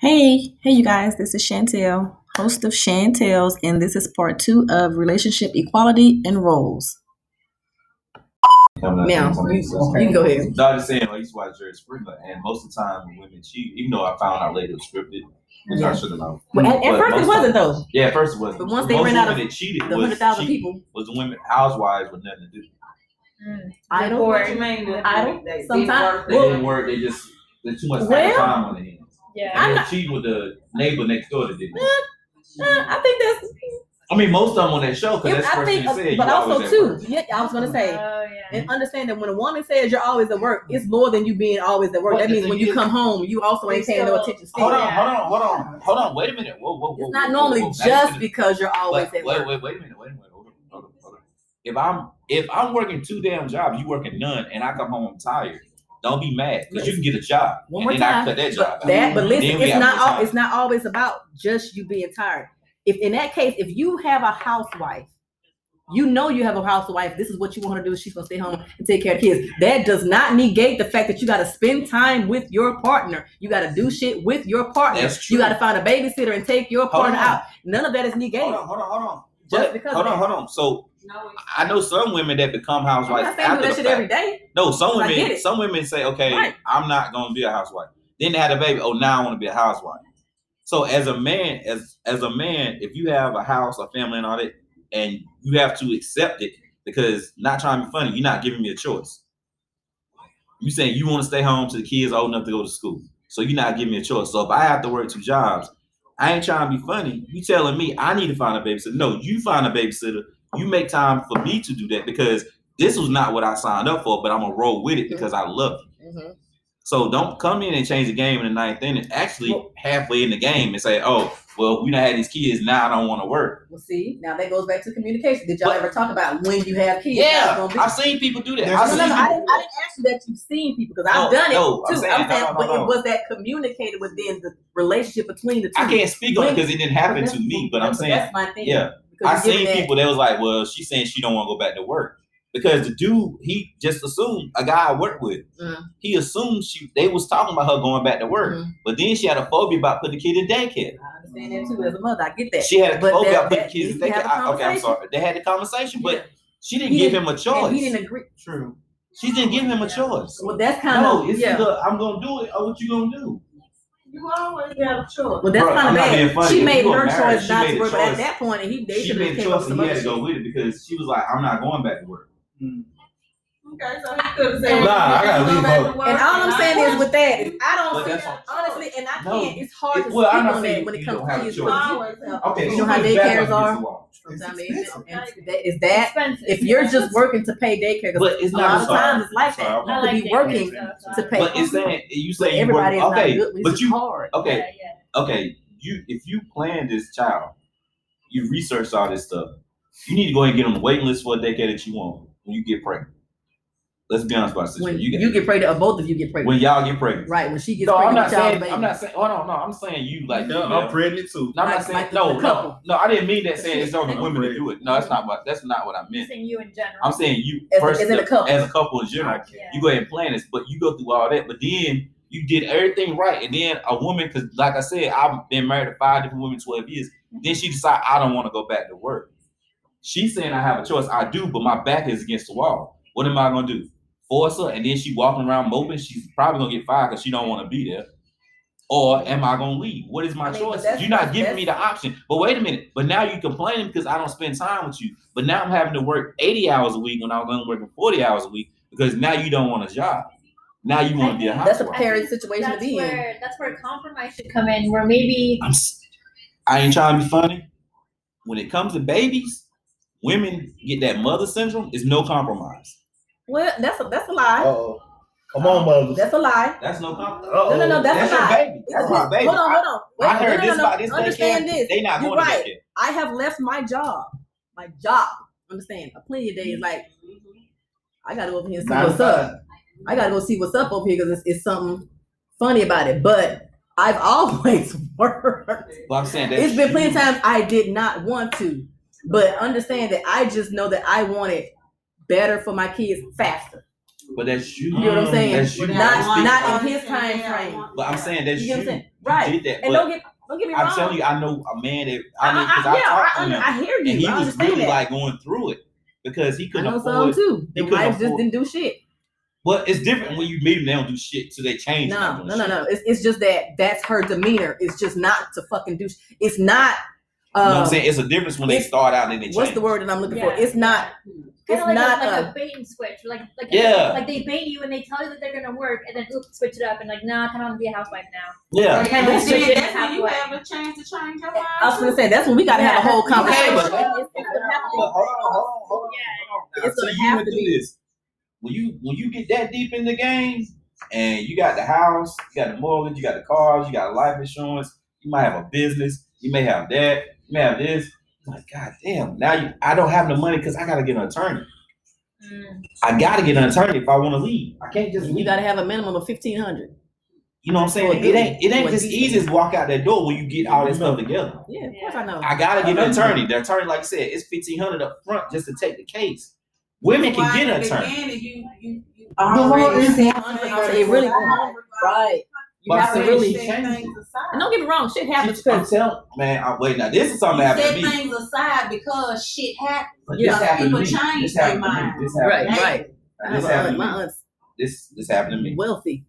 Hey, hey, you guys, this is Chantel, host of Chantel's, and this is part two of Relationship Equality and Roles. Coming up Now, you, you can go ahead. No, I'm just saying, like, I used to watch Jerry Springer, and most of the time when women cheat, even though I found out later it was scripted, which Yeah. I should have known. Well, at, at first, it wasn't though. Yeah, at first it wasn't. But once they most ran out women of that cheated The hundred thousand people. was the women housewives with nothing to do. Idle. What you mean? that Idle? they- they Sometimes- They didn't work. They just there's too much Well- time on their hands. Yeah. I'm And they not- cheating with the neighbor next door that did. it. Uh, I think that's. I mean, most of them on that show because that's the I first think, thing they said. but also too. Yeah, I was gonna say. Oh yeah. And understand that when a woman says you're always at work, it's more than you being always at work. But That means when you come home, you also ain't paying no attention. Hold on, hold on, hold on, hold on. Wait a minute. Whoa, whoa, whoa. It's not normally whoa, whoa. Back just to because you're always But at wait, work. wait, wait wait a minute, wait a minute, hold on, hold on, hold on. If I'm if I'm working two damn jobs, you working none, and I come home I'm tired. Don't be mad because you can get a job, One and more then I time. cut that job But that, but listen, it's not all, it's not always about just you being tired. If in that case, if you have a housewife, you know you have a housewife. This is what you want her to do. She's gonna stay home and take care of kids. That does not negate the fact that you got to spend time with your partner. You got to do shit with your partner. That's true. You got to find a babysitter and take your Hold partner on. out. None of that is negated. Hold on, hold on, hold on. Just But, because hold on, hold on. So No, I know some women that become I'm housewives do after that shit fact. every day. No, some women, some women say, okay, Right. I'm not gonna be a housewife. Then they had a baby. Oh, now I want to be a housewife. So as a man, as as a man, if you have a house, a family, and all that, and you have to accept it because not trying to be funny, you're not giving me a choice. You saying you want to stay home to the kids old enough to go to school, so you're not giving me a choice. So if I have to work two jobs, I ain't trying to be funny. You telling me I need to find a babysitter? No, you find a babysitter. You make time for me to do that because this was not what I signed up for, but I'm gonna roll with it because I love you. Mhm. So don't come in and change the game in the ninth inning. Actually, Well- halfway in the game and say, "Oh, well, we don't have these kids now. I don't want to work." Well, see, now that goes back to communication. Did y'all But- ever talk about when you have kids? Yeah. I've seen people do that. I've No, seen no, no, I didn't, I didn't ask you that you've seen people because I've No, done it no, I'm too. saying, I'm saying, no, no, but no. it was that communicated within the relationship between the two. I can't speak on it because it didn't happen to me. But I'm saying, that's my thing. yeah, because I you're seen people that was like, "Well, she's saying she don't want to go back to work." Because the dude, he just assumed a guy I worked with. Mm. He assumed she they was talking about her going back to work, Mhm. but then she had a phobia about putting the kid in daycare. I understand that too as a mother. I get that. She had a But phobia that- about putting that kids in daycare. have a I- Okay, I'm sorry. They had the conversation, but Yeah. she didn't He give didn't- him a choice. He didn't agree. True. She didn't give him a choice. Well, that's kind No, of it's yeah. either I'm gonna do it or what you gonna do. You always got a choice. Well, that's Bro, kind I'm of not bad. She If made her married, choice she not to work, but at that point, he they She should made have a came up choice with and he had to go with it because she was like, I'm not going back to work. Mm. Okay, so he could have said. Nah, I gotta leave back her." And all I'm saying is with that, is I don't But see that's honestly, and I No. can't. It's hard to well, I'm speak not on saying that when you it don't comes have to a kids. choice. because you- Okay, You know how who's back daycares up are? the wall? It's I mean, expensive. and that is that Expensive. if you're just working to pay daycare, 'cause But it's a not lot a of sorry. times it's like that. Sorry, You I'm I have like be working stuff, to pay. But it's saying you But say you everybody is work, okay, not good. It's but just you hard. okay, Yeah, yeah. okay. You if you plan this child, you research all this stuff. You need to go ahead and get on the waiting list for a daycare that you want when you get pregnant. Let's be honest about this. When You you, get, get pregnant, or both of you get pregnant, when y'all get pregnant. right? When she gets No, I'm not saying. baby. I'm not saying. Hold on, no. I'm saying you like. Yeah, female. I'm pregnant too. No, I'm Like- not saying. like no, the no, no. I didn't mean that. Saying it's only women that do it. No, that's not what. That's not what I meant. Saying you in general. I'm saying you As a- first as in a couple. as a couple in general. Yeah. You go ahead and plan this, but you go through all that. But then you did everything right, and then a woman, because like I said, I've been married to five different women, twelve years. Mm-hmm. Then she decide I don't want to go back to work. She's saying I have a choice. I do, but my back is against the wall. What am I gonna do? Force her, and then she walking around moping. She's probably gonna get fired because she don't want to be there. Or am I gonna leave? What is my I mean, choice? You're not that's- giving me the option. But wait a minute. But now you're complaining because I don't spend time with you. But now I'm having to work 80 hours a week when I was only working 40 hours a week because now you don't want a job. Now you want to be a That's a housewife. parent situation to That's be in. that's where compromise should come in. Where maybe I'm, s- I ain't trying to be funny. When it comes to babies, women get that mother syndrome. It's no compromise. Well, that's a that's a lie. oh. Come on, mothers. That's a lie. That's no compromise. No, no, no, that's, That's a your lie. baby. That's my baby. Hold on, hold on. Wait, I heard no, no, this no, about this. Understand daycare. this. They not You're going right. to daycare. I have left my job. My job. Understand? A plenty of days. Mm-hmm. Like I gotta go over here and see Nine to what's up. I gotta go see what's up over here because it's, it's something funny about it. But I've always worked. But I'm saying that's It's been plenty of times I did not want to, but understand that I just know that I want it better for my kids faster. But that's you. You know what I'm saying? That's you. Not not in his time frame. But I'm saying that's You you. get what I'm saying? You Right. did that. And don't get don't get me wrong. I'm telling you, I know a man that I, I mean, because I, I, yeah, talked to him, I hear you. and he I was really that. like going through it because he couldn't know some afford. too. he The couldn't just didn't do shit. But it's different when you meet them; they don't do shit, so they change. and No, no, no, shit. no. It's, it's just that that's her demeanor. It's just not to fucking do. sh- It's not. You know what Uh, I'm saying? It's a difference when they start out and then they change. what's the word that I'm looking for? It's not. It's Kind of like, not a, like a. a bait and switch. Like like Yeah. like they bait you and they tell you that they're gonna work and then oops switch it up and like nah I kind of want to be a housewife now. Yeah, Kind of like switch it that's when you have a chance to change your mind. I was gonna say that's when we gotta have a whole Yeah. conversation. Okay, It's, but- it's gonna have to hold on, hold on, hold on. Yeah. It's so you have would to do be. this when you when you get that deep in the game and you got the house, you got the mortgage, you got the cars, you got life insurance, you might have a business, you may have that, you may have this. Like, god damn, now you, I don't have the money because I gotta get an attorney. Mm. I gotta get an attorney if I want to leave. I can't just be. You leave. gotta have a minimum of fifteen hundred. You know what I'm saying? Well, It ain't it ain't well, just easy to walk out that door when you get all this stuff together. Yeah, of course I know. I gotta get an attorney. The attorney, like I said, it's fifteen hundred up front just to take the case. Women can get an attorney. beginning, You, you, you But what is set that? things It really- right. You But have to really. she- set things aside. And don't get me wrong, shit happens I'm because telling, man. I'm wait, now this is something You that happened set to me. things aside because shit happened. But Yeah. this to People me. change This their happened to me. mind. This happened. right, to me. right. I This have happened to my me. aunt's This this happened to me. wealthy.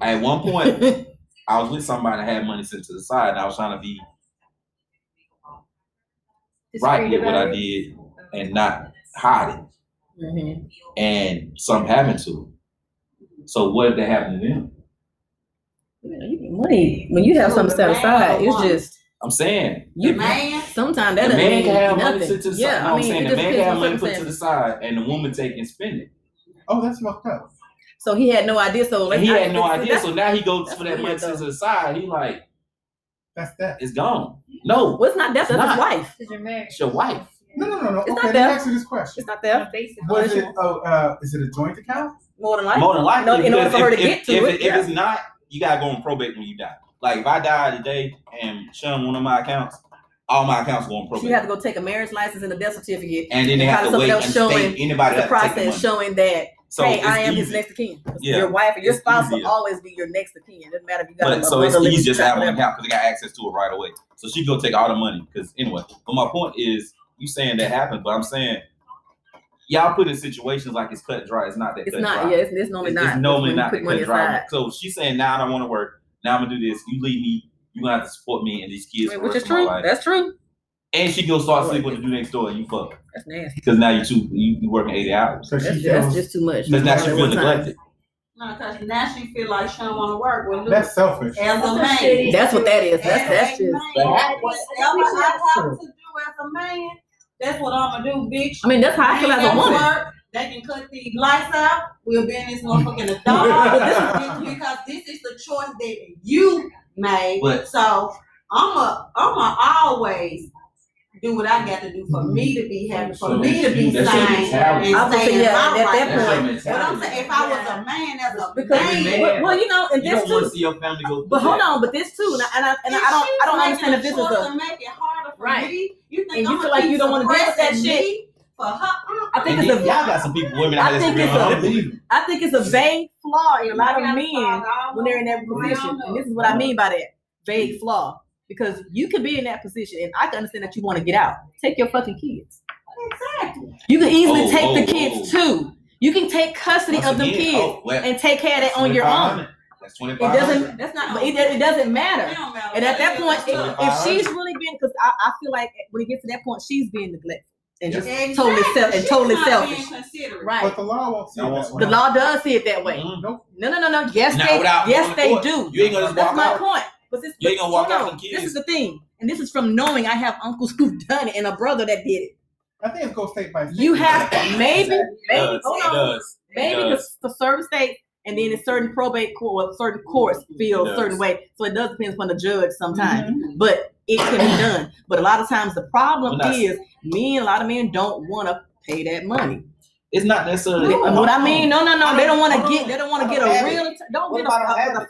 At one point, I was with somebody that had money sent to the side, and I was trying to be right with what I did and not hide it. Mhm. And something happened to it. So what if that happened to them? You know, you- Money when you have something set aside, it's just I'm saying you. Man, Sometimes the that doesn't man can have money nothing. sent to the yeah, side. No, I I'm mean, saying the just man depends can have money put to the side, and the woman take and spend it. Oh, that's fucked up. So he had no idea. So like, he I- had no idea. So now he goes for that money weird, to the side. He like, That's that. it's gone. No, Well, it's not that. That's Not. his wife. Because you're married. it's your wife. No, no, no, no. It's okay, not let me ask you this question. It's not Yeah. that. Basically. Was What is it? Oh, uh, is it a joint account? More than likely. More than likely, No, in order for her to if- get to if, it, if yeah. it's not, you gotta go on probate when you die. Like if I die today and shun one of my accounts, all my accounts go on probate. you have to go take a marriage license and a death certificate. and then they have to wait and else state anybody The the process showing that So hey, I am his next of kin. Yeah. Your wife or your It's spouse will always be your next of kin. It doesn't matter if you got But a so it's easy just to have whatever. account because they got access to it right away. So she go take all the money. Because anyway, but my point is, you saying that happened, but I'm saying y'all put in situations like it's cut dry. It's not that It's cut not. dry. Yeah, it's, it's normally it's, not. it's normally not that money cut dry. aside. So she's saying now I don't want to work. Now I'm gonna do this. You leave me. You gonna have to support me and these kids. for the Which is rest of my true. That's true. And she go start sleep with the dude next door and you fuck That's nasty. because now you two you, you working eighty hours So That's, she that's feels just too much. because now she feel at one time. neglected. no, because now she feel like she don't want to work with Luke that's selfish. as a man. That's what that is. That's that's just. man, That- Whatever I have to do as a man, that's what I'm gonna do, bitch. I mean, that's how I feel ain't as a gotta woman. work. They can cut these lights out. We'll be in this motherfucking in the dark because this is the choice that you made. But- so I'm a I'm a always do what I got to do for me to be happy, for So me to be that's your sane mentality. I was gonna stay say, in yeah, my at that right. That's your point- But I'm saying if I was a man as a Because man, man- well, well, you know, and You this don't want to too. see your family go. through But hold that. on, but this too, and I, and I, and I don't, I don't understand if this is choice a. to make it harder for Right. me. You think And you I'm feel like you don't wanna deal with that suppressing shit? For her, uh, I think And it's then a. y'all got some people, women out I there think that's it's real a- unbelievable. I think it's a vague flaw in a lot of men when they're in that position. And this is what I mean by that vague flaw. Because you could be in that position, and I can understand that you want to get out. Take your fucking kids. Exactly. You can easily Oh, take oh, the kids too. You can take custody Once of them again, kids oh, well, and take care of that on your own. 2500. That's It twenty five hundred. doesn't. That's not. But it, it doesn't matter. It don't matter. And at that point, if, if she's really being, because I, I feel like when it gets to that point, she's being neglectful and just Exactly. totally self and She's totally selfish. Right. But the law won't see No, it that way. The law does see it that way. Mhm. No, no, no, no. Yes, Now, they. Yes, they court, do. You ain't gonna just That's walk my out. point. But this, You ain't gonna walk hold out on. This is the thing, and this is from knowing I have uncles who've done it and a brother that did it. I think it's go state by state. You have maybe, It maybe, does. hold It on, does. It maybe does. for, for certain states, and then in certain probate court, well, certain courts feel a certain way. So it does depend upon the judge sometimes, Mm-hmm. but it can be done. But a lot of times the problem Well, is me and a lot of men don't want to pay that money. It's not necessarily. And what I mean, no, no, no, I they don't- don't want to get, they don't want to get a have real, don't What get if a, have a, it?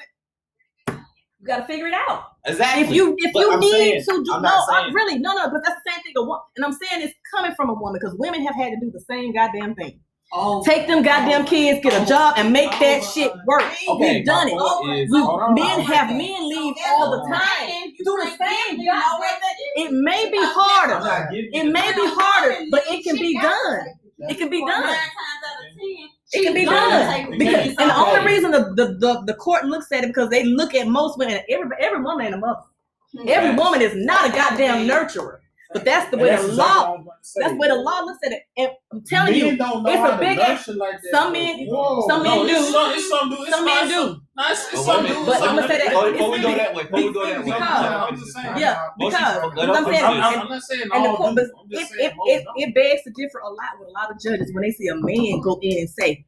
You got to figure it out. Exactly. If you if But you I'm need saying- to do I'm no, I'm really no no, but that's the same thing. A wo- and I'm saying it's coming from a woman because women have had to do the same goddamn thing. Oh, Take them goddamn kids, get a job, and make oh, that oh, shit oh. work. Okay, We've done my it. We, on, men hold on. have men leave all the time. You Do the same you know goddamn what? It may be I'm harder. not giving you It may be harder, but it can be done. It can be Nine done. times out of ten, It can be she's done. gonna Because, and the only reason the, the, the, the court looks at it because they look at most women, every, every woman ain't a mother. Every woman is not a goddamn nurturer. But that's the way That's the exactly law, what I was about to say. that's the way the law looks at it. And I'm telling Men you, don't know it's a big- nurture like that. some men- Whoa. some men No, do. It's some, it's some do. It's some men do. Nah, it's, it's But some wait a dudes. minute, But I'ma say that- Before, it's we go that way, before we go that way, because- I'm I'm just saying. Yeah, because people- what I'm saying. I'm, not saying and the all court, but it, it, it, it begs to differ a lot with a lot of judges when they see a man go in and say,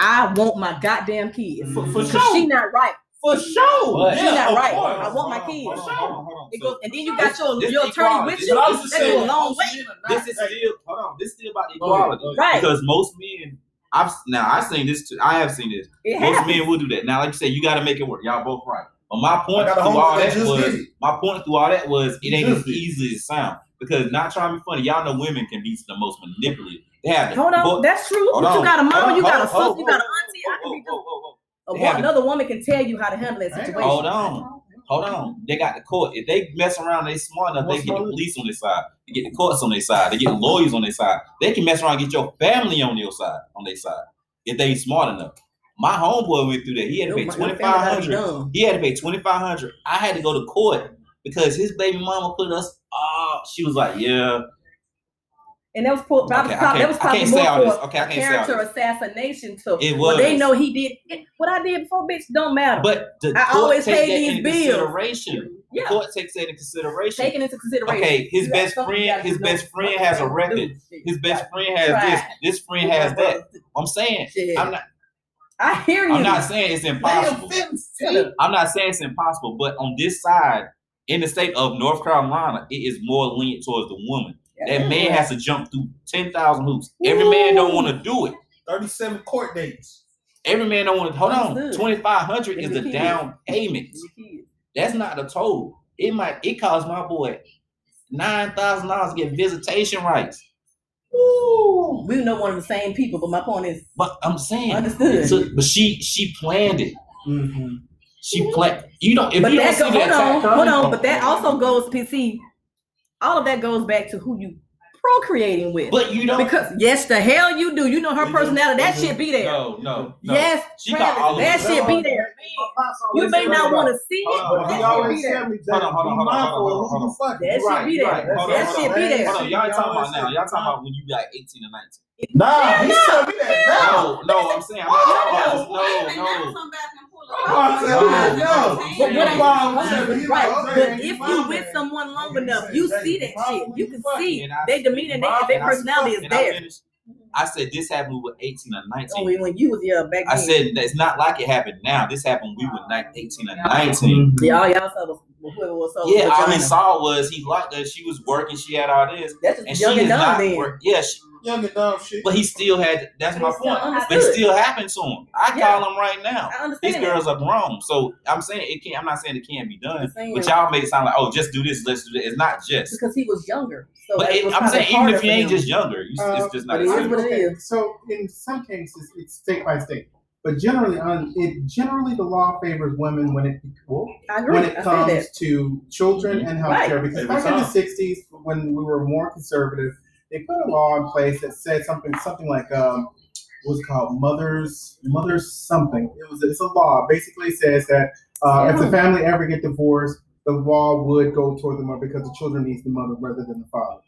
I want my goddamn kids. For- for Because she not right. For sure. But- She yeah, not right. course. I want my kids. hold on, hold on, hold on. It goes, and then you got your, this your attorney equality. with you. But I was just That goes a long most way. men are not- This is hey, still hold on. This is still about equality go. Right. because most men. I've now I've seen this too. I have seen this. It Most happens. men will do that. Now, like you said, you got to make it work. Y'all both right. But my point through got a homie all that that was it. my point through all that was it ain't as easy as it sounds. Because not trying to be funny, y'all know women can be the most manipulative. They have the Hold on, book- that's true. Hold But you got a hold mama, on, you got a hold sister, you got an auntie. I can be A They wo- have it. another woman can tell you how to handle that situation. Hold on. Hold on. They got the court. If they mess around, they smart enough, they get the police on their side. They get the courts on their side. They get lawyers on their side. They can mess around and get your family on your side, on their side. If they smart enough. My homeboy went through that. He had to pay Your- your twenty family five gotta be hundred. dumb. He had to pay twenty five hundred. I had to go to court because his baby mama put us. Oh, she was like, yeah. And that was pulled, that Okay, probably, that was probably can't say all more for Okay, I a say character assassination to It well, they know he did it, what I did before, bitch, don't matter. But the I always pay these into bills. consideration. The court takes that into consideration. taking into consideration. Okay, his You best got something you friend, his best friend has a record. His best friend has this. This friend has that. I'm saying. I'm not. I hear you. I'm not saying it's impossible. I'm not saying it's impossible, but on this side, in the state of North Carolina, it is more lenient towards the woman. That man has to jump through ten thousand hoops. Every man don't want to do it. 37 court dates. Every man don't want to. Hold on, twenty five hundred is Give the me down payment. That's not the total. It might. It cost my boy nine thousand dollars to get visitation rights. Ooh, we know one of the same people, but my point is But I'm saying, understood. so, but she she planned it. Mm-hmm. She planned. You don't. If but you don't that see go, that hold on, hold on. But that also goes, PC. All of that goes back to who you procreating with. But you don't. because yes, the hell you do. You know her personality. That shit be there. No, no, no. Yes, She got all of that it. shit be there. You may not want to see it, but But hold he that shit be there. tell me Hold that on, hold on, hold on, hold on, hold you. That shit be there. That shit be there. Hold on, y'all ain't talking about now. Y'all talking about when you got 18 or 19. Nah, he tell me that. No, no, I'm saying I'm not talking about this. No, no. No, But what but if you with someone long enough, you see that shit. You can see their demeanor, their personality is there. I said this happened with 18 or 19. Oh, when you was yeah back then. I said it's not like it happened now. This happened we were ni- 18 or 19. yeah, all y'all whoever was so Yeah, all vagina. he saw was he liked her. She was working. She had all this, That's and just she young and dumb not then. work. Yeah, she, Young and dumb shit. but he still had. That's my He still point. But it still happened to him. I Yeah. call him right now. I understand. These girls are grown, so I'm saying it can't. I'm not saying it can't be done, but y'all make it sound like, oh, just do this, let's do that. It's not just. because he was younger. So But it it, was I'm saying even if you ain't just younger, you, Uh, it's just not. but the it is what it okay, is. So in some cases, it's state by state. But generally, on it generally the law favors women when it well, when it I comes to children and healthcare. Right. Because back in the '60s, when we were more conservative, they put a law in place that said something something like um, what's it called mothers mothers something. It was it's a law. Basically says that uh, if the family ever get divorced, the law would go toward the mother because the children needs the mother rather than the father.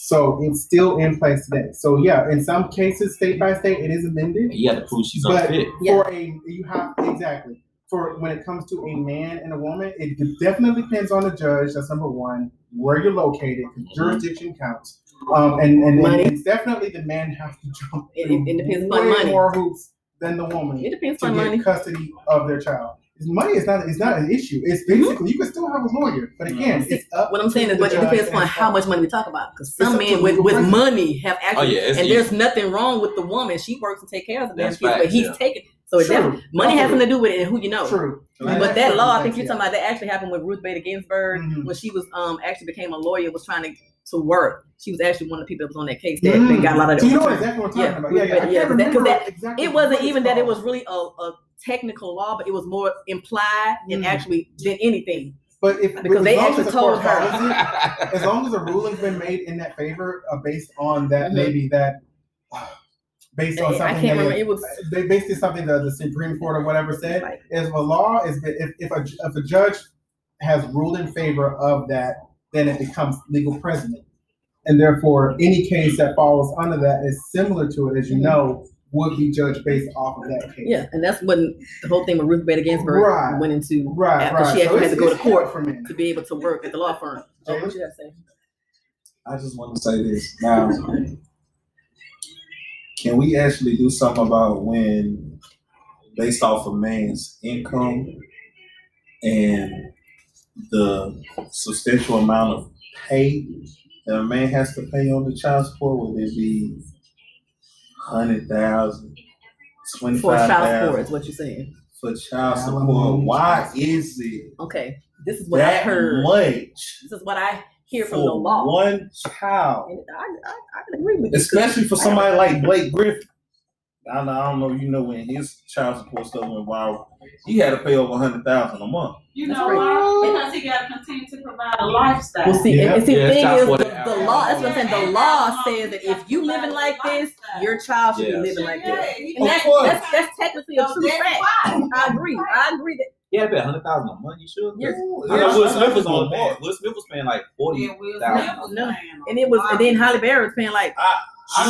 So it's still in place today. So yeah, in some cases, state by state, it is amended. You have to prove she's But unfit. Yeah. for a you have exactly for when it comes to a man and a woman, it definitely depends on the judge. That's number one. Where you're located, 'cause Mhm. jurisdiction counts. Um, and and, and Money. it's definitely the man has to jump It- it depends way upon money. more hoops than the woman It depends to on get money. custody of their child. Money is not is not an issue. It's basically you can still have a lawyer, but again, See, it's up. What I'm saying is, the but it depends on how much money we talk about. Because some up men with, with person. money have actually, Oh, yeah, and easy. there's nothing wrong with the woman. She works and take care of the damn That's kids, but he's yeah. taking. So it's definitely money True. has something to do with it and who you know. True. But that law, I think you're talking about, that actually happened with Ruth Bader Ginsburg Mhm. when she was um actually became a lawyer, was trying to to work. She was actually one of the people that was on that case that, that got a lot of Mm. So you know exactly what I'm Yeah, talking about. Yeah, yeah. I yeah, can't yeah, 'cause that- 'cause that- exactly It wasn't what it's even that it was really a, a technical law, but it was more implied and Mm. actually than anything. But if Because they actually the told her. as long as a ruling's been made in that favor, uh, based on that, Mhm. maybe that, based on I something can't remember. that, It was they it something that the Supreme Court or whatever said. like, If a law is, if, if a if a judge has ruled in favor of that, then it becomes legal precedent, and therefore any case that falls under that is similar to it, as you Mhm. know, would be judged based off of that case. yeah, and that's when the whole thing with Ruth Bader Ginsburg Right. went into Right, after right. she actually so had to go to court for me. to be able to work at the law firm. So what you have to say? I just want to say this now. Can we actually do something about when, based off a man's income and the substantial amount of pay that a man has to pay on the child support, would it be hundred thousand, For child support is what you're saying. for child support? Why is it Okay, this is what I that heard. much This is what I hear from the law. one child? I, I, I can agree with you. especially for somebody like Blake Griffin. I don't, I don't know, you know, when his child support stuff went viral, he had to pay over a hundred thousand a month. You know why? Because he got to continue to provide a lifestyle. Well, see, and, and see, Yeah, the thing is, the, the law. That's what I'm saying. The law um, says that if you living like this, your child should Yeah. be living like Yeah, this. he- And that's, course. that's that's technically a true fact. I agree. I agree that Yeah, pay a hundred thousand a month. You should. Yes. I know Will Smith was on paying. Will Smith was paying like forty. Yeah, Will thousand. Smith was No. and it was, and then Halle Berry was paying like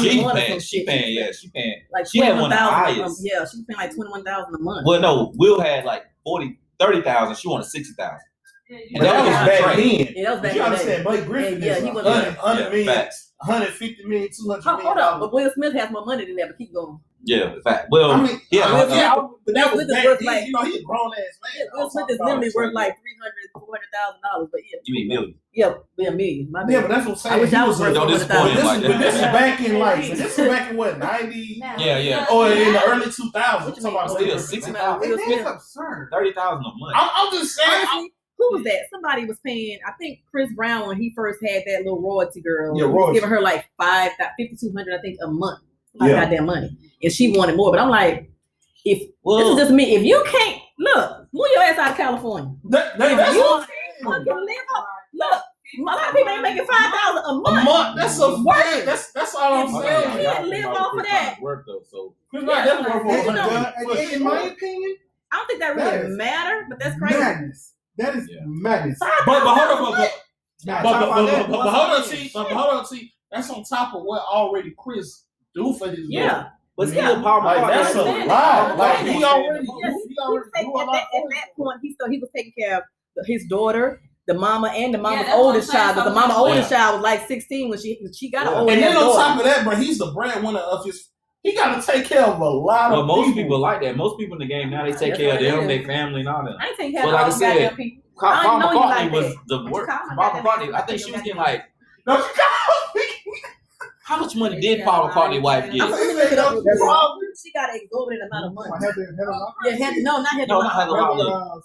She paying. She paying. Yeah, she paying. like She had one of the thousand. highest. Yeah, she paying like twenty one thousand a month. Well, no, Will had like 40, 30,000. She wanted sixty thousand. But that was Yeah. back Right. then. Yeah, that was back You in the understand, Blake Griffin Yeah, is he a was- hundred, hundred Yeah, million, facts. 150 million, 200 Hold, million hold on, but Will Smith has more money than that. But keep going. Yeah, fact. Well, I mean, yeah, I mean, yeah, but that was Smith back worth like- you know, he a grown ass Yeah, man. Will Smith is literally worth like three hundred, four hundred thousand dollars. But yeah, you mean million? yeah, yeah, million. My Yeah, but that's what I'm saying. I wish He I was a- worth Don't disappoint But this, thousand. like but this is that. back in like, but this is back in what, 90? Yeah, yeah. Oh, or in the early 2000s. What you talking about Still 60,000. Will It Smith. is absurd. Thirty thousand a month. I'm, I'm just saying. I'm- Honestly, who was that? Somebody was paying. I think Chris Brown when he first had that little royalty girl. Yeah, royalty. giving her like five, fifty two hundred, I think, a month. Like Yeah. goddamn money, and she wanted more. But I'm like, if this is just me, if you can't look, move your ass out of California. that, that, If that's you what Fucking live up. Look, a lot of people ain't making five thousand a a month. month. That's a Work. That's that's all I'm If saying. you can't live off of that. Work though, so Chris Brown definitely worth Yeah, over you know, in, in my opinion, I don't think that That really matters, matter, but that's crazy. madness. That is Yeah. madness. But, but hold on, but, but, Now, but, but, but, but, but, but hold on, T. But, but hold on, T. That's on top of what already Chris do for his Yeah. girl. but Yeah. still, Paul Like that's a understand lie. that. Like he already, he, Yes, he He already do a at, lot that, at that point, he still he was taking care of his daughter, the mama, and the mama's that's oldest child. But the mama much- oldest child was like sixteen when she she got an Yeah. old And then on daughter. top of that, bro, he's the breadwinner of his. He got to take care of a lot Well, of most people. people like that. Most people in the game now they take That's care of them, their family, and all that. I ain't taking care Well, of like all I the goddamn said, people. Paul, I Paul know McCartney like was that. the But worst. call Paul McCartney, I think she was getting like No, how much money did Paul McCartney wife get? gonna look it up. real quick. Paul- She got an exorbitant amount of money. I had to- had a- Yeah, had, no, not had No, not Heather no, Locklear.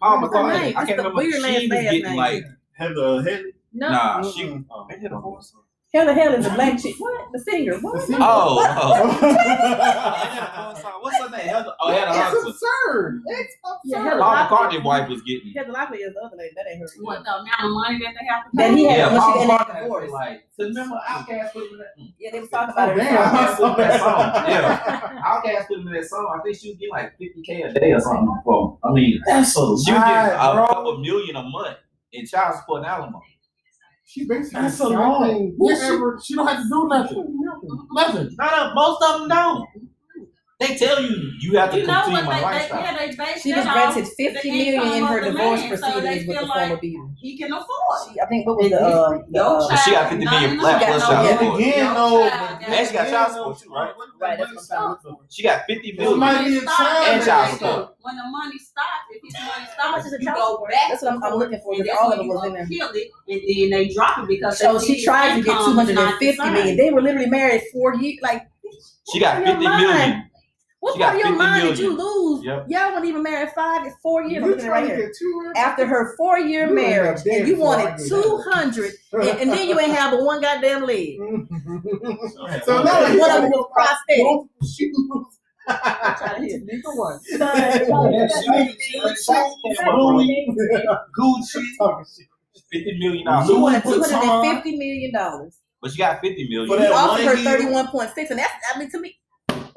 Paul What's McCartney. name? I can't the remember. weird She last was getting like Heather Headley. no. nah. She oh, they had a voice. Hell the hell is the black chick. What? The singer. What? The singer. Oh, oh. What? oh. What's her name? Heather, oh, Heather It's absurd. It's Yeah, absurd. Heather Paul Locklear. McCartney wife was getting. Heather Locklear is the other lady. That ain't her. What the amount of money that they have to pay? That he had Yeah, when Paul she ended McCartney divorce. was like. So remember, Outkast put in that. Yeah, they was talking about Oh, it. damn. Outkast put him in that song. Yeah, Outkast put him in that song. I think she was getting like fifty k a day or something. Well, I mean, That's a she was getting a bro. couple million a month in child support and alimony. She basically That's a lie. shopping Yeah, she, she don't have to do nothing. Nothing. No, no, most of them don't. They tell you you have to You know continue what my they, they, lifestyle. yeah, they base She that was granted the fifty million in her divorce man, proceedings they with the feel former like Beatle. He can afford. She, I think what was the uh, the, Your uh But she got 50 million nothing plus child yeah, support. Again, your no. child but- got- And she got child support too, right? Right, that's what I'm trying to look for. She got fifty This million. might be a child. And child support. When the money stops, if his money How much stops, is the you child go support? back. That's what I'm, I'm looking for. and Because all of it you was in there. kill it, and then they drop it because So she tried to get income two is hundred and not fifty the million. same. They were literally married four years. Like She got Your fifty mind. million. What She part of your 50 mind did you lose? Yep. Y'all weren't even married five, four years. I'm You looking right to here. get two hundred? After her four year marriage, and you wanted two hundred, two and, and then you ain't have but one goddamn leg. so now And you one of got them was prosthetic. both shoes. Trying to hit. Neither one. Gucci. Talking. Fifty million dollars, Louis wanted two hundred Vuitton. and fifty million dollars. but she got fifty million. For He that offered her thirty one point six, and that's I mean to me.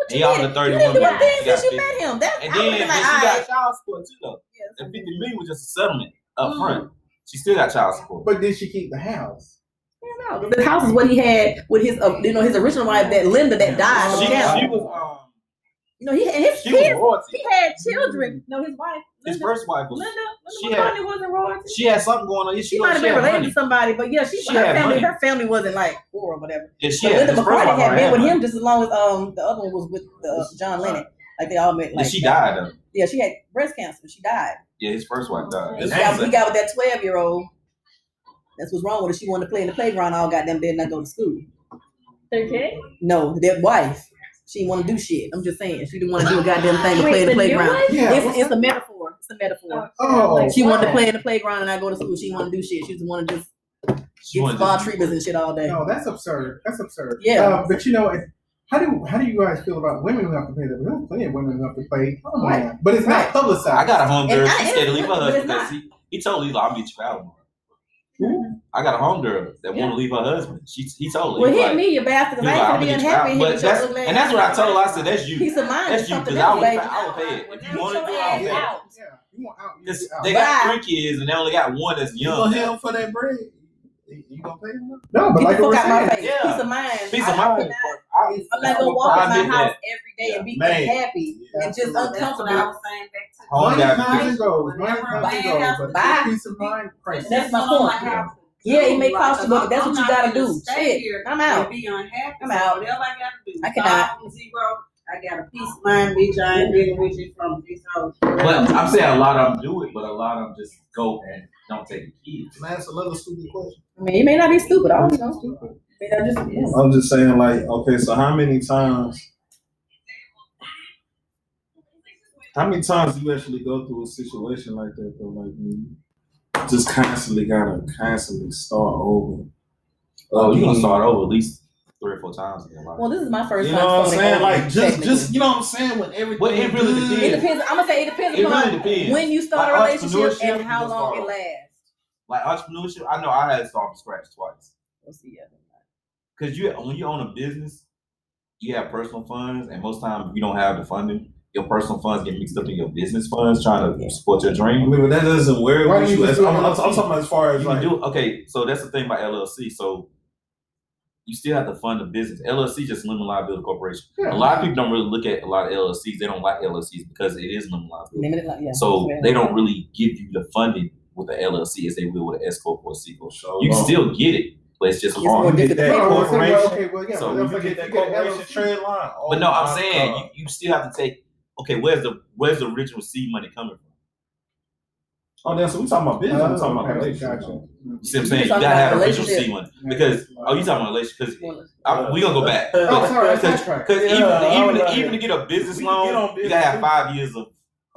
What He you offered did? her 31 You didn't do a thing She since you met him. That And I'm then, looking then like, she all got child support too, though. Yeah, That fifty million was just a settlement up Mm. front. She still got child support. But did she keep the house? Yeah, no, The house is what he had with his, uh, you know, his original wife, that Linda, that died. She, from she was um, You know, he and his she kids. royalty. He had children. No, his wife. His first wife was. Linda, she Linda had- McCartney wasn't royalty. She had something going on. She she, might have been related money. to somebody, but yeah, she, She her had family, money. her family wasn't like poor or whatever. Yeah, she had. Linda McCartney had been with money. him just as long as um the other one was with uh, John Lennon. Like they all met. Yeah, she died though. Yeah, she had breast cancer. She died. Yeah, his first wife died. And His he got, he got with that twelve year old. That's what's wrong with her. She wanted to play in the playground all goddamn day and not go to school. Their kid? No, their wife. She didn't want to do shit. I'm just saying. She didn't want to do a goddamn thing to Wait, play in the the playground. Yeah. It's, it's a metaphor. It's a metaphor. Oh, She wanted to play in the playground and I go to school. She didn't want to do shit. She just wanted to just she get wanted spa treatments and shit all day. No, that's absurd. That's absurd. Yeah. Uh, but you know, how do how do you guys feel about women who have to pay that? There's plenty of women who have to pay. Oh my! Right. But it's Right. not publicized. I got a homegirl. And I- She scared to leave her husband because he, he told Lila, "I'll get you out." Who? I got a homegirl that Yeah. want to leave her husband. She he told her. Well, hit like, me, you bastard, because I like, ain't "I'ma gonna be unhappy out." here But that's and that's what I told her. I said, "That's you. Peace of mind That's you because I would. I would pay it if you want to do. it, I'll pay it." out. Yeah, you want out? You Because get out. they got three kids and they only got one that's You young. gonna hit him for that bread? You you gonna pay him? no, but Get like the we fuck out my saying, face. Yeah. Peace of mind. Peace of mind. cannot- I'm not gonna walk in my house that. every day and be Man. unhappy and just That's what I uncomfortable. was saying back to Home money got comes peace. and goes. Money comes and goes. But to buy- peace of mind, priceless. That's my point. I Yeah, it may cost you, but that's what you gotta do. stay Shit, here I'm out. Be unhappy. I'm So out. Whatever I gotta do. I cannot. From zero. I got a peace of mind, bitch. I ain't dealing with you from this whole. But I'm saying a lot of them do it, but a lot of them just go and don't take the kids. Can I ask another stupid question? I mean, it may not be stupid. I don't know. Stupid. I mean, I just, yeah. I'm just saying, like, okay, so how many times? How many times do you actually go through a situation like that though? Like you just constantly gotta constantly start over. Oh, you gonna start over at least three or four times in your life. Well, this is my first You time. know what I'm saying? over, Like just just you know what I'm saying when everything Well, it really good. It depends. depends. I'm gonna say it depends It upon really depends. when you start Like a relationship and how long it lasts. Like entrepreneurship, I know I had to start from scratch twice. Let's see. Yeah. Because you when you own a business, you have personal funds, and most times you don't have the funding. Your personal funds get mixed up in your business funds, trying to support your I dream. mean, but that doesn't worry Why don't you you. do I'm, I'm, I'm talking about as far as You like can do okay. So that's the thing about LLC. So you still have to fund the business. LLC just limited liability corporation. Yeah. A lot of people don't really look at a lot of LLCs. They don't like LLCs because it is limited liability. Limited, li- yeah. So that's they don't really give you the funding with the LLC as they will with an S corp or a C corp. So, You can still get it, but it's just It's hard. more you get that so, corporation. okay, well, yeah. So but that's you like get that you get an corporation trade line. But no, I'm saying you, you still have to take. Okay, where's the where's the original seed money coming from? Oh, then so we talking about business. we talking about oh, okay, relationship. gotcha. Mm-hmm. You see what I'm saying? You gotta about have original relationship. seed money because oh, you talking about relationship? Because Well, we gonna go back. Oh, sorry, Because right. Yeah, even even right. even to get a business We can get on loan, you business gotta have five years of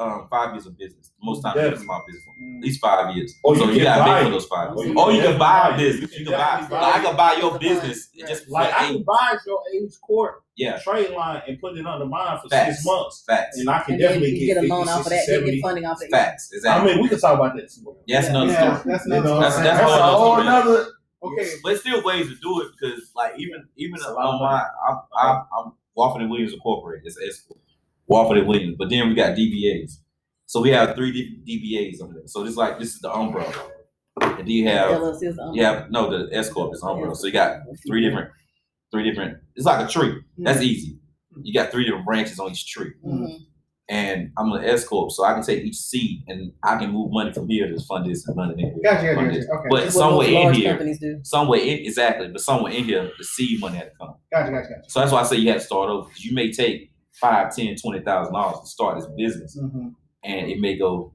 um five years of business. Most times you a small business. At least five years. Or so you you, gotta buy for those five. Or Or you you, can can buy buy a business. You You can can buy. Like, I can buy your business Right. just Like I eight. can buy your age court Yeah, trade line and put it under mine for Facts. six months, facts, and I can And definitely get, get a 50, loan off of that. You 70. get funding off of that. facts. Exactly. I mean, we can talk about that too. That's Yeah. another Yeah, story. that's You not. know, That's- that's a whole another. Okay. But still ways to do it because, like, even even It's on my, I'm, I'm, I'm Wofford and Williams Incorporated. It's S corp. Wofford and Williams. But then we got DBAs. So we have three D- DBAs under there. So this like this is the umbrella. And then you have yeah is on. you have no the S corp is umbrella. So you got three different three different. It's like a tree. That's easy. You got three different branches on each tree. Mhm. And I'm an S corp, so I can take each seed and I can move money from here to fund this and money it. Gotcha, gotcha, gotcha. Okay. But That's what somewhere in here, do. somewhere in exactly, but somewhere in here, the seed money had to come. Gotcha, gotcha, gotcha. So that's why I say you had to start over. 'cause you may take five, ten, twenty thousand dollars to start this business, Mm-hmm. and it may go,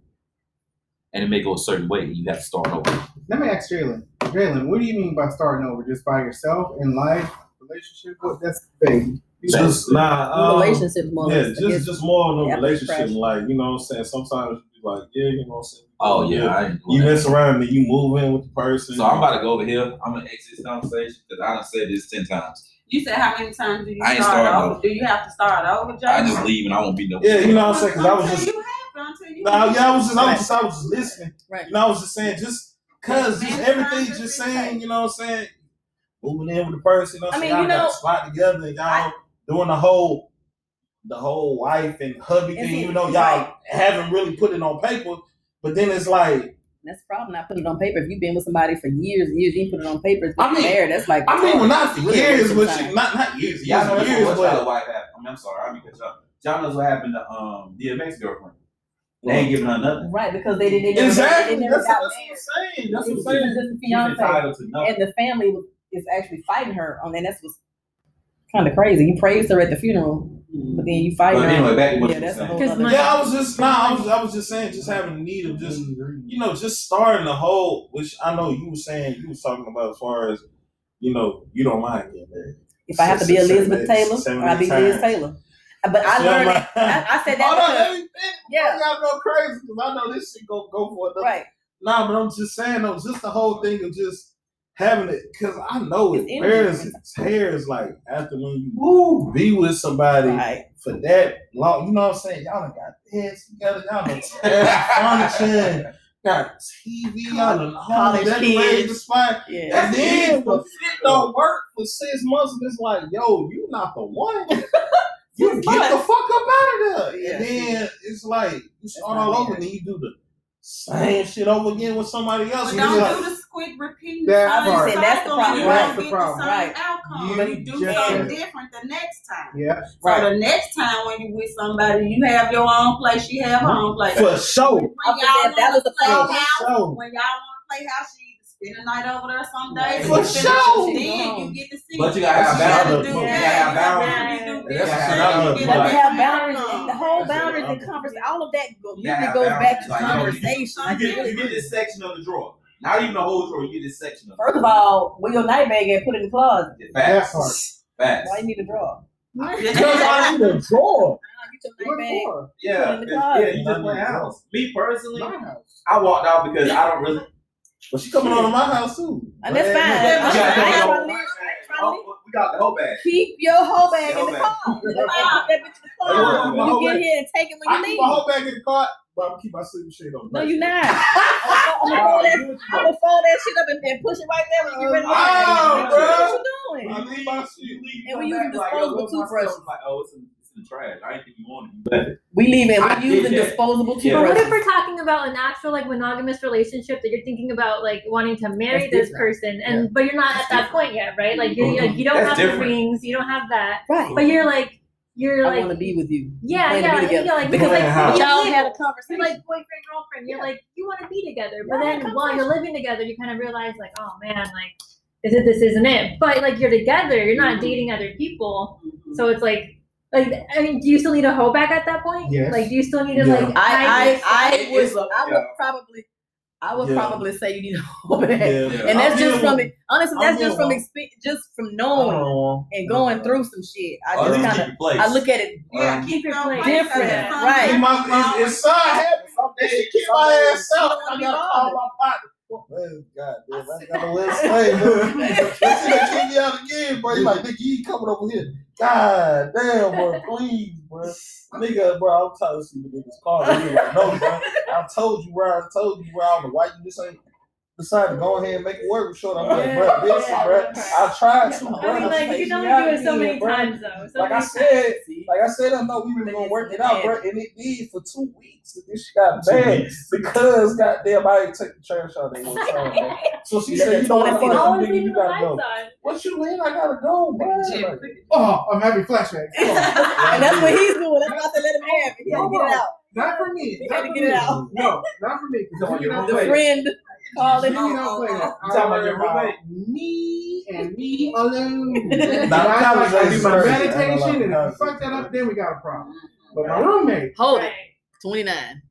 and it may go a certain way. You have to start over. Let me ask Jalen. Jalen, what do you mean by starting over? Just by yourself in life, relationship? What? That's vague. Just nah. Um, relationships more. Yeah, less, I just just more on the Yeah, relationship, like you know what I'm saying. Sometimes you be like, yeah, you know what I'm saying. Oh yeah, I You doing that. mess around and you move in with the person. So I'm about to go over here. I'm gonna exit this conversation because I done said this ten times. You said how many times do you I ain't start starting over? Do you have to start over, Jay? I just leave and I won't be no. Yeah, you know what I'm saying. Cause I was just, you have, until you nah, yeah, I was just, I was just, I was just listening. Right. You know, I was just saying, just cause, just everything, just saying, you know what I'm saying. Moving in with the person, you know what I I'm mean, saying. you Y'all got know, the spot together, and y'all I- doing the whole, the whole wife and hubby And thing, see, even though y'all right. haven't really put it on paper. But then it's like, That's the problem. Not put it on paper. If you've been with somebody for years and years, you ain't put it on paper. It's I mean- there. That's like I mean, well, not for Really years, but of you, not not years, Y'all years, know that's years, what but y'all wife happened. I mean, I'm sorry, I mean, cause y'all, y'all knows what happened to um DMX girlfriend. They ain't giving her nothing. right because they didn't. They never, exactly. They never That's, got that's married. what I'm saying. That's what I'm saying. just a fiance, to nothing. and the family is actually fighting her on, and that's what's kind of crazy. You praised her at the funeral, but then you fight But her. anyway, back to what yeah, you were a whole my- Yeah, I was just nah, I was I was just saying, just having the need of just you know, just starting the whole, which I know you were saying you was talking about as far as you know, you don't mind getting married. if I have to be Seven, Elizabeth eight, Taylor, seven, I'll be eight Liz. Taylor. But I learned. like- that, I, I said that Hold on, because let Yeah. before y'all go crazy because I know this shit go go for another. right. Nah, but I'm just saying though, just the whole thing of just having it because I know it It's wears energy. its hairs like after when you woo, be with somebody Right. for that long. You know what I'm saying? Y'all done got together, y'all done furniture, got TV, y'all done home College decorated the kids. spot. Yeah. And then the fit don't work for six months, and it's like, yo, you not the one. You get the fuck up out of there. Yeah. And then it's like you start all over, and then you do the same shit over again with somebody else. But and it's don't like, do the squid repeat. That the part. same That's the problem. you That's don't the get problem. the same Right. outcome. You You, do just something said- different the next time. Yeah. So Right. the next time when you with somebody, you have your own place, she have her own place. for sure. When was y'all saying that was wanna the play problem. house, So- when y'all want to play house, she either spend the night over there some days. For or spend sure. Then you get to see. But you gotta have boundaries. You gotta have you boundaries. do That's this, what that, you saying. get But a to have boundaries, the whole That's what boundaries and conversation, all of that go, You usually gotta goes back to boundaries. Like, you know, you- conversation. You get, this section of the drawer. Not even the whole drawer. You get this section of First of all, where your night bag at, put it in the closet. it. That Facts. Why you need a drawer? Because I need a drawer. Get your night bag. Yeah, Put it in the 'cause- closet. yeah. You just play house. Me personally, I walked out because I don't really. But she coming on to my house too. And that's fine. I'm gotta trying- take I'm it trying over. to leave- I'm trying to Oh, we got the whole bag. Keep your whole bag in the car. That bitch in the car. You get here and take it I when you keep my whole bag in the car, but I'm gonna keep my sleeping shit on. No, you're not. I'm gonna fold that. Oh, I'm gonna fold that shit up and, and push it right there when you get ready Oh, leave. bro. What you doing? I leave my shit. And we using disposable toothbrushes. Like, oh, it's in, in the trash. I didn't think you wanted it. But We leaving. I We did using that. disposable Yeah. But what if we're talking about an actual like monogamous relationship that you're thinking about like wanting to marry That's this different. person and but you're not That's at that different. point yet, right? Like you Mhm. like, you don't That's have different. the rings, you don't have that, Right. but you're like you're like, I like want to be with you. yeah plan to yeah be like, together. yeah like Because like, Plan you're y'all had a you're conversation. like boyfriend girlfriend. You're like you want to be together, but Yeah, then while you're living together, you kind of realize like oh man like is it this isn't it? But like you're together, you're not dating other people, so it's like. Like I mean, do you still need a hoe back at that point? Yes. Like, do you still need to Yeah. like? hide I I I would is up- I would probably I would Yeah. probably say you need to hold back. Yeah. And that's I'm just from it. Honestly, I'm that's just from with- expe- just from knowing Oh, and going through some shit. I just just kind of. I look at it. Yeah, Um, keep your different, place. different, right. Keep it's, it's son happy. That shit keep my ass out. I Don't be gotta call my partner. God damn, I got no way to stay, bro. Let's see that kick me out again, bro. He like, nigga, you coming over here. God damn, bro, please, bro. Nigga, bro, I'm tired of seeing the niggas. He like, no, bro. I told you where I told you where I was. Why you just ain't decide to go ahead and make it work with short? I'm like, Yeah, bro, listen, yeah, bro. I tried to, bro. I mean, like you Take can only do it so many bro. times, though. So Like I many said, like I said, I thought we were gonna work it out, bro, and it did for two weeks. And this shit got bad because goddamn, I ain't take the trash out there one time. So she said, "You know what, times. fuck Always you, nigga, leaving you gotta lights go." on. What you mean? I gotta go, bro. Like, Oh, I'm having flashbacks. And that's what he's doing. That's why I said let him have it. He had to get it out. Not for me. You Not had to for get me. it out. No, not for me. 'cause The friend called We it. don't play that. You talking about your I'm roommate? Me and me alone. Nah, I, college like, I do my crazy. I ain't gonna meditation, lie, and if you fuck that up, then we got a problem. But my roommate, Hold it. Right. Twenty nine.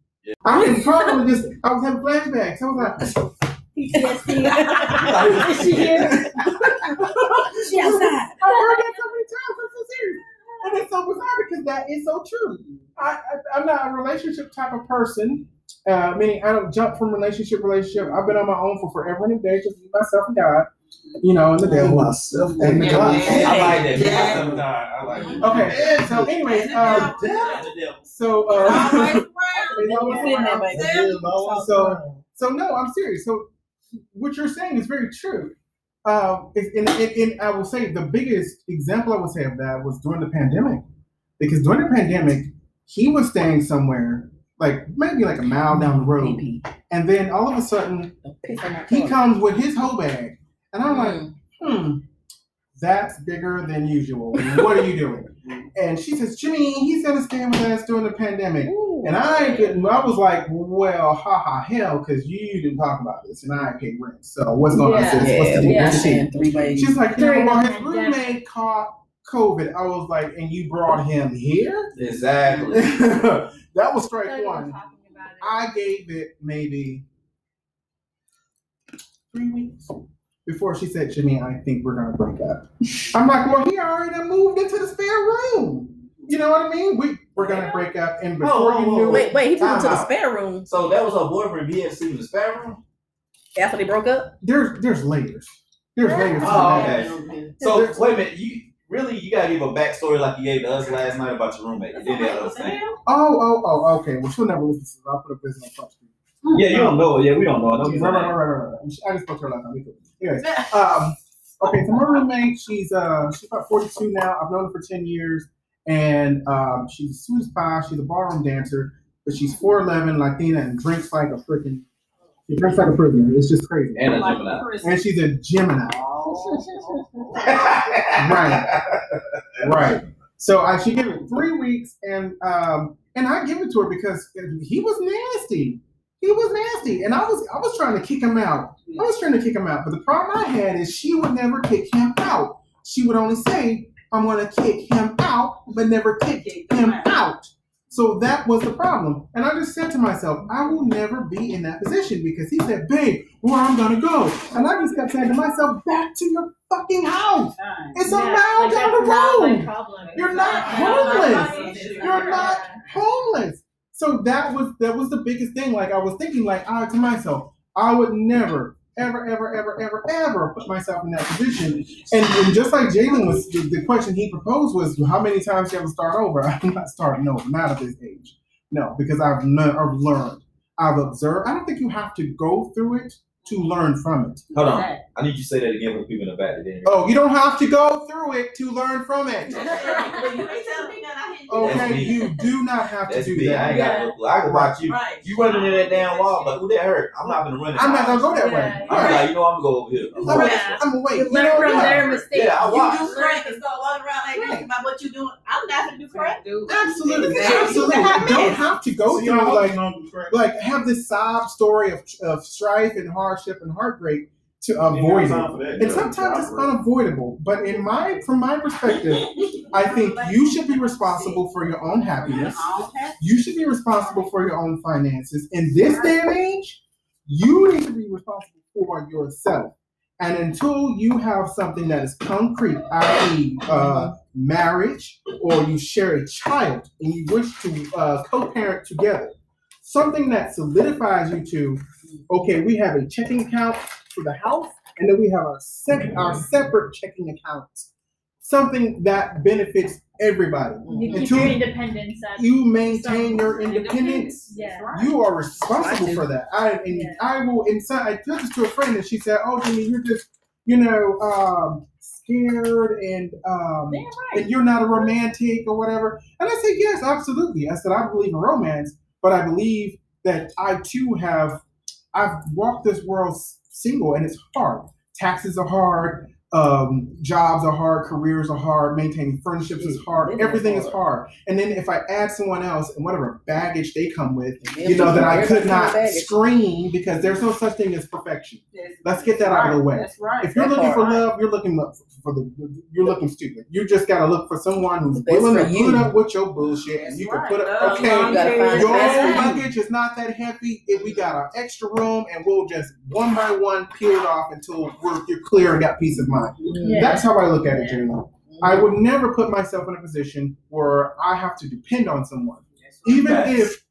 I didn't problem with this. I was having flashbacks. I was like, PTSD. Is she here? She outside. I've heard that so many times. I'm so serious. And it's so bizarre because that is so true. I, I I'm not a relationship type of person. Uh, meaning I don't jump from relationship to relationship. I've been on my own for forever and a day, just me, myself and God. You know, and the devil. myself. And Yeah, God. man. I like that. Yeah. Sometimes I like it. Okay, so anyways, um, so uh, around. It's always Sitting there, baby. So, so no, I'm serious. So what you're saying is very true. Uh, and, and, and I will say the biggest example I would say of that was during the pandemic, because during the pandemic, he was staying somewhere like maybe like a mile down the road, PP. and then all of a sudden Don't piss on my he comes with his whole bag, and I'm like, Mm. hmm, that's bigger than usual. What are you doing? And she says, Jimmy, he's gonna stay with us during the pandemic. Ooh. And I ain't getting, I was like, well, haha, hell, because you didn't talk about this and I ain't paid rent. So what's going Yeah. on, sis? What's Yeah, the we Yeah. yeah. what's the tea? saying. She's like, yeah, During well, his roommate caught COVID. I was like, and you brought him here? Exactly. that was strike feel one. talking about it. I gave it maybe three weeks before she said, Jimmy, I think we're gonna break up. I'm like, well, he already moved into the spare room. You know what I mean? We we're gonna break up, and before Oh, you knew Wait, it, wait, he moved Time to the spare room So that was her boyfriend. He had to sleep in the spare room. after they broke up. there's there's layers. There's layers Oh, okay. So wait a minute. You really you gotta give a backstory like you gave to us last night about your roommate. You didn't understand. Oh, oh, oh, okay. Well, she'll never listen to this. I'll put a business on front screen. Yeah, you don't know. Yeah, we don't know. Right, Don't right, get right, right, right, right. I just spoke to her last time. We cool. Anyways, um, okay. So my roommate, she's uh, she's about 42 now. I've known her for 10 years, and um, she's a sweet pie. She's a ballroom dancer, but she's 4'11, Latina, and drinks like a freaking. She drinks like a prisoner. It's just crazy. And a Gemini. And she's a Gemini. Right. Right. So I she gave it three weeks, and um, and I give it to her because he was nasty. He was nasty, and I was I was trying to kick him out. I was trying to kick him out, but the problem I had is she would never kick him out. She would only say, "I'm going to kick him out," but never kick him out. So that was the problem, and I just said to myself, "I will never be in that position," because he said, "Babe, where I'm gonna go," and I just kept saying to myself, "Back to your fucking house." It's a mile like, down the road. You're not Yeah. homeless. You're not homeless. So that was that was the biggest thing. Like I was thinking, like I to myself, I would never, ever, ever, ever, ever, ever put myself in that position. And, and just like Jalen was, the, the question he proposed was, how many times do you ever start over? I'm not starting over, not at this age. No, because I've I've learned, I've observed. I don't think you have to go through it to learn from it. Hold on. I need you to say that again for the people in the back. that didn't. Oh, you don't have to go through it to learn from it. But you ain't telling me that I didn't do Okay, you do not have to That's do me. I that. ain't got no clue. I can watch you. Right. You running in that damn wall, but who that hurt? I'm not gonna run it. I'm not gonna go that way. Yeah, I'm like, you know, I'm gonna go over here. I'm I'm gonna- gonna, Yeah. I'm gonna wait. You You learn from their mistakes. Yeah, I watch. You do crack and start walking around like this about what you're doing. I'm not gonna do crack. Absolutely, Exactly. absolutely. You don't have to go So through like don't do crack. like have this sob story of, of strife and hardship and heartbreak to avoid it. time for that, And sometimes it's unavoidable. But in my from my perspective, I think you should be responsible for your own happiness. You should be responsible for your own finances. In this day and age, you need to be responsible for yourself. And until you have something that is concrete, i.e., uh, marriage, or you share a child and you wish to uh, co-parent together, something that solidifies you to, okay, we have a checking account for the house, and then we have our sep- our separate checking accounts. Something that benefits everybody. You keep your independence you maintain your independence. yeah. You are responsible I for that. I and Yeah. I will. Inside, I told this to a friend, and she said, "Oh, Jimmy, you're just, you know, um, scared, and um, right. and you're not a romantic or whatever." And I said, "Yes, absolutely." I said, "I believe in romance, but I believe that I too have. I've walked this world single, and it's hard. Taxes are hard." Um, jobs are hard, careers are hard, maintaining friendships is hard, Business everything is hard. hard. And then if I add someone else and whatever baggage they come with, you know, that I could not scream because there's no such thing as perfection. Let's get that out of the way. That's right. If you're looking for love, you're looking for the you're looking stupid. You just gotta look for someone who's willing to for put up with your bullshit and you can put up okay. long You gotta find Your the best for you. luggage is not that heavy. If we got our extra room and we'll just one by one peel it off until we're you're clear and got peace of mind. Yeah. That's how I look at it, Yeah. I would never put myself in a position where I have to depend on someone. Even Facts. if,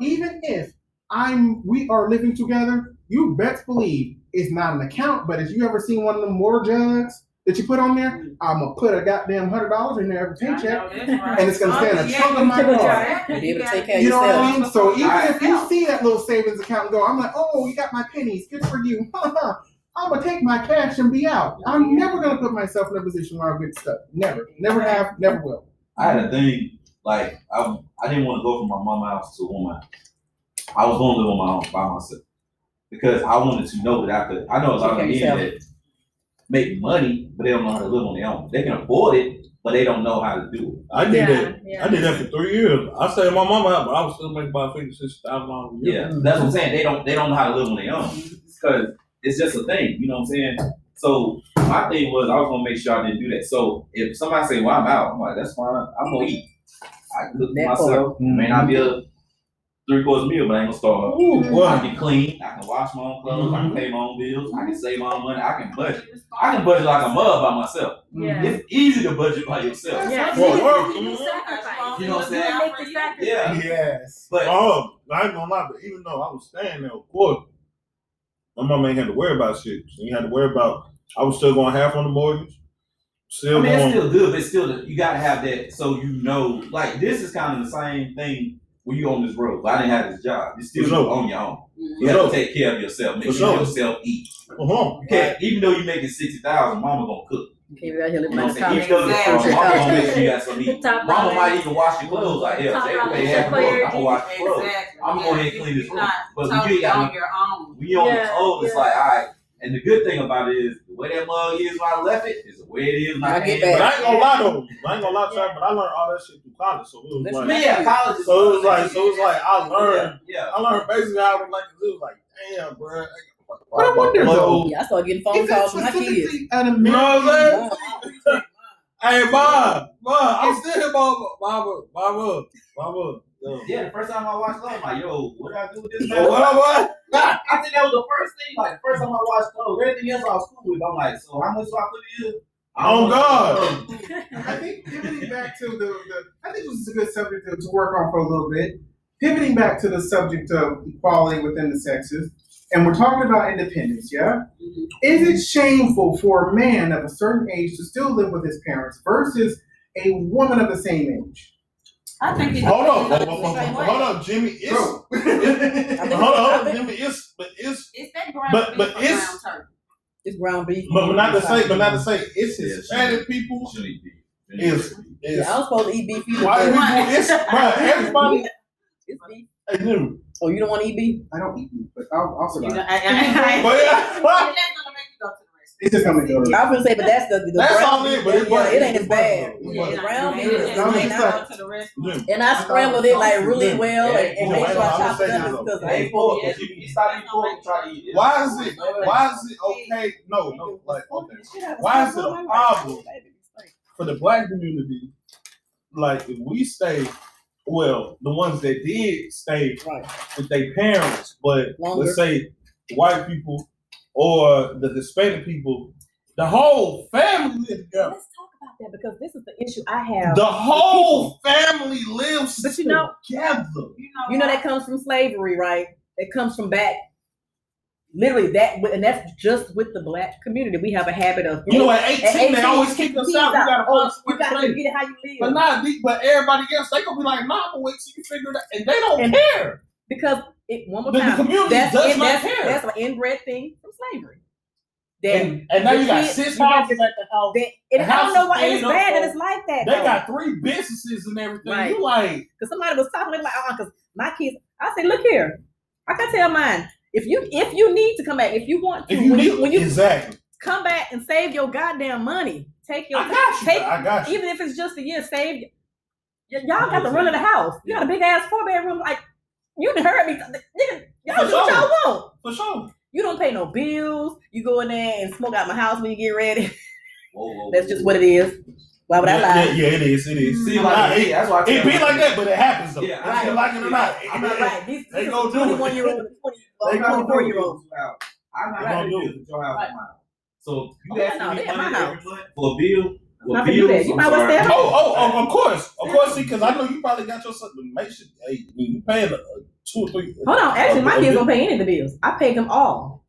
even if I'm, we are living together, you best believe it's not an account. But if you ever seen one of them water jugs that you put on there, I'm gonna put a goddamn hundred dollars in there every paycheck, and it's gonna stay in a trunk of my car. job. Be able to take care of You know what I mean? So even I- if you see that little savings account go, I'm like, oh, you got my pennies. Good for you. I'm gonna take my cash and be out. I'm never gonna put myself in a position where I'm getting stuck. Never, never have, never will. I had a thing like I I didn't want to go from my mom's house to one house. I was going to live on my own by myself because I wanted to know that I could. I know a lot of men that make money, but they don't know how to live on their own. They can afford it, but they don't know how to do it. I did Yeah, that. yeah. I did that for three years. I stayed at my mama house, but I was still making about fifty, sixty thousand dollars a year. Yeah, that's what I'm saying. They don't they don't know how to live on their own because it's just a thing. You know what I'm saying? So my thing was I was gonna make sure I didn't do that. So if somebody say, "Well, I'm out," I'm like, "That's fine. I'm gonna eat. I cook for That myself. May not be a three course meal, but I ain't gonna starve. Ooh, I boy. can clean. I can wash my own clothes. I Mhm. can pay my own bills. I can save my own money. I can budget. I can budget like a mug by myself. Yeah. It's easy to budget by yourself. Yeah. Well, you- work, you mhm. sacrifice. You know what I'm saying? make the sacrifice. Yeah, Yes. but Oh, I ain't gonna lie, but even though I was staying there, of course, my mom ain't had to worry about shit. So you had to worry about. I was still going half on the mortgage. Still I mean, it's still good, but still you gotta have that so you know. Like this is kind of the same thing when you on this road. But I didn't have this job. You still For sure. on your own. You For have sure. to take care of yourself. Make sure sure. yourself eat. Uh-huh. You can't, even though you're making sixty thousand, mama gonna cook. You can't be out here You living know what the I'm saying? Even though you're Exactly. mama gonna make sure you got something to eat. Top Mama dollar. might even wash your clothes like hell. Top Say, dollar okay, clothes. I'm gonna wash your clothes. Exactly. I'm gonna go ahead and clean this room. But when totally you got on your own. when you on Yeah, the clothes, it's yeah. like, all right. And the good thing about it is the way that mug is when I left it is the way it is when I, I came get But. I ain't gonna lie though. I ain't gonna lie to you, but I learned all that shit through college. So it was That's like, But yeah, college is so it was like, so it was like I learned. Yeah, I learned basically how to like it was like, damn, bro. But I wonder though, Yeah, I started getting phone is calls from my kids. specifically You know what I'm saying? Hey, mom, mom, I'm still here, mama, mama, mama, mama. Yo. yeah. The first time I watched Love, I'm like, yo, what did I do with this? Man? what, what? I think that was the first thing. Like, first time I watched Love, everything else I was cool with. I'm like, so how much do I put in? I Oh. God. I think pivoting back to the, the I think this is a good subject to, to work on for a little bit. Pivoting back to the subject of equality within the sexes, and we're talking about independence, yeah? Mm-hmm. Is it shameful for a man of a certain age to still live with his parents versus a woman of the same age? I think it Hold on, depends hold on the same on, way. hold on, Jimmy. It's Bro. hold on, hold on, Jimmy. It's but it's It's that ground But- beef but it's- ground. It's ground beef. but not to say, but not to say it's Yeah, Hispanic people Shouldn't eat beef. is is Yeah, I was supposed to eat beef. either, white but people. It's bro, everybody. It's beef. Hey, Jimmy. Oh, you don't want to eat beef? I don't eat meat, but I'll, I'll You know, I, I, I, But yeah, that's gonna make you go to the rest. It's just gonna. I was gonna say, but that's the, the That's ground all it, but it's yeah, it it. ain't as bad. It's the it. ground Yeah, beef it's is just I'm make made just you out. go to the rest. Jimmy. And I scrambled it like really well Yeah, and, and made sure I I'm chopped it up because I Hey, ain't pork. pork. You stop eating pork, try to eat it. Why is it? Why is it okay? No, no, like okay. Why is it a problem? for the black community, like if we stay, well, the ones that did stay Right. with their parents, but Longer. let's say white people or the Hispanic people, the whole family live together. Let's talk about that because this is the issue I have. The whole family lives But you know- together. You know, You know that comes from slavery, right? It comes from back. Literally that, and that's just with the black community. We have a habit of. You know, at 18, At they always kick us out. We gotta Oh, find you gotta play. get it how you live. But not but everybody else, they gonna be like, nah, but wait till you figure it out. And they don't And- care. because it one more The, the time. community That's, does not that's, care. that's an inbred thing from slavery. That, and, and now you got kids- six houses at the house. that and The I don't know why it's bad that it's like that. They though. got three businesses and everything. Right. You like, Because somebody was talking, like, uh, because my kids, I say, look here, I can tell mine. If you if you need to come back, if you want to, if you when need, you when you exactly. come back and save your goddamn money, take your I got you. take I got you. even if it's just a year, save. Y- y'all got the run of the house. You got a big ass four bedroom. Like you heard me. Nigga, Y'all For do what y'all want. For sure. You don't pay no bills. You go in there and smoke out my house when you get ready. Whoa, whoa, That's just what it is. Why would I lie? yeah, yeah, it is. It is. See, Nah, like, it, that's why I it be like that, but it happens though. Yeah, Whether right. like it or not. I'm not right. These, They these gonna do it. 21 year old 20 They I'm not gonna gonna 24 do year it old. with your house. I'm not Right. gonna do it with your house Right. and mine. So Oh, you ask no, me my money house. every month for a bill, Well, Not for you, bills, you I'm might well stay home. Oh, oh, oh, of course, of course. See, because I know you probably got your son. Make sure, hey, you paying uh, two or three. Hold on, actually, my uh, kids don't pay any of the bills. I pay them all.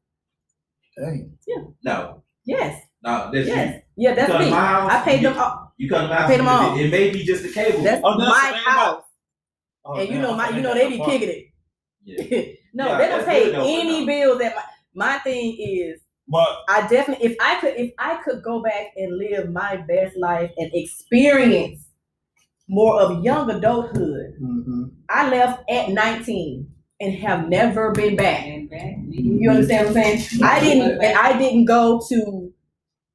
Dang. Yeah. No, Yes, no, that's yes, yeah, that's Come me. my house, I paid you- them all. You come to my I house. paid them all. It, it may be just the cable. That's Oh, that's my house, Oh, and you know my, you know they be part- kicking it. yeah. No, Yeah, they don't pay good though, any no. bills. That my my thing is, But I definitely if I could if I could go back and live my best life and experience more of young adulthood, Mhm. I left at 19 and have never been back. You understand what I'm saying? I didn't and I didn't go to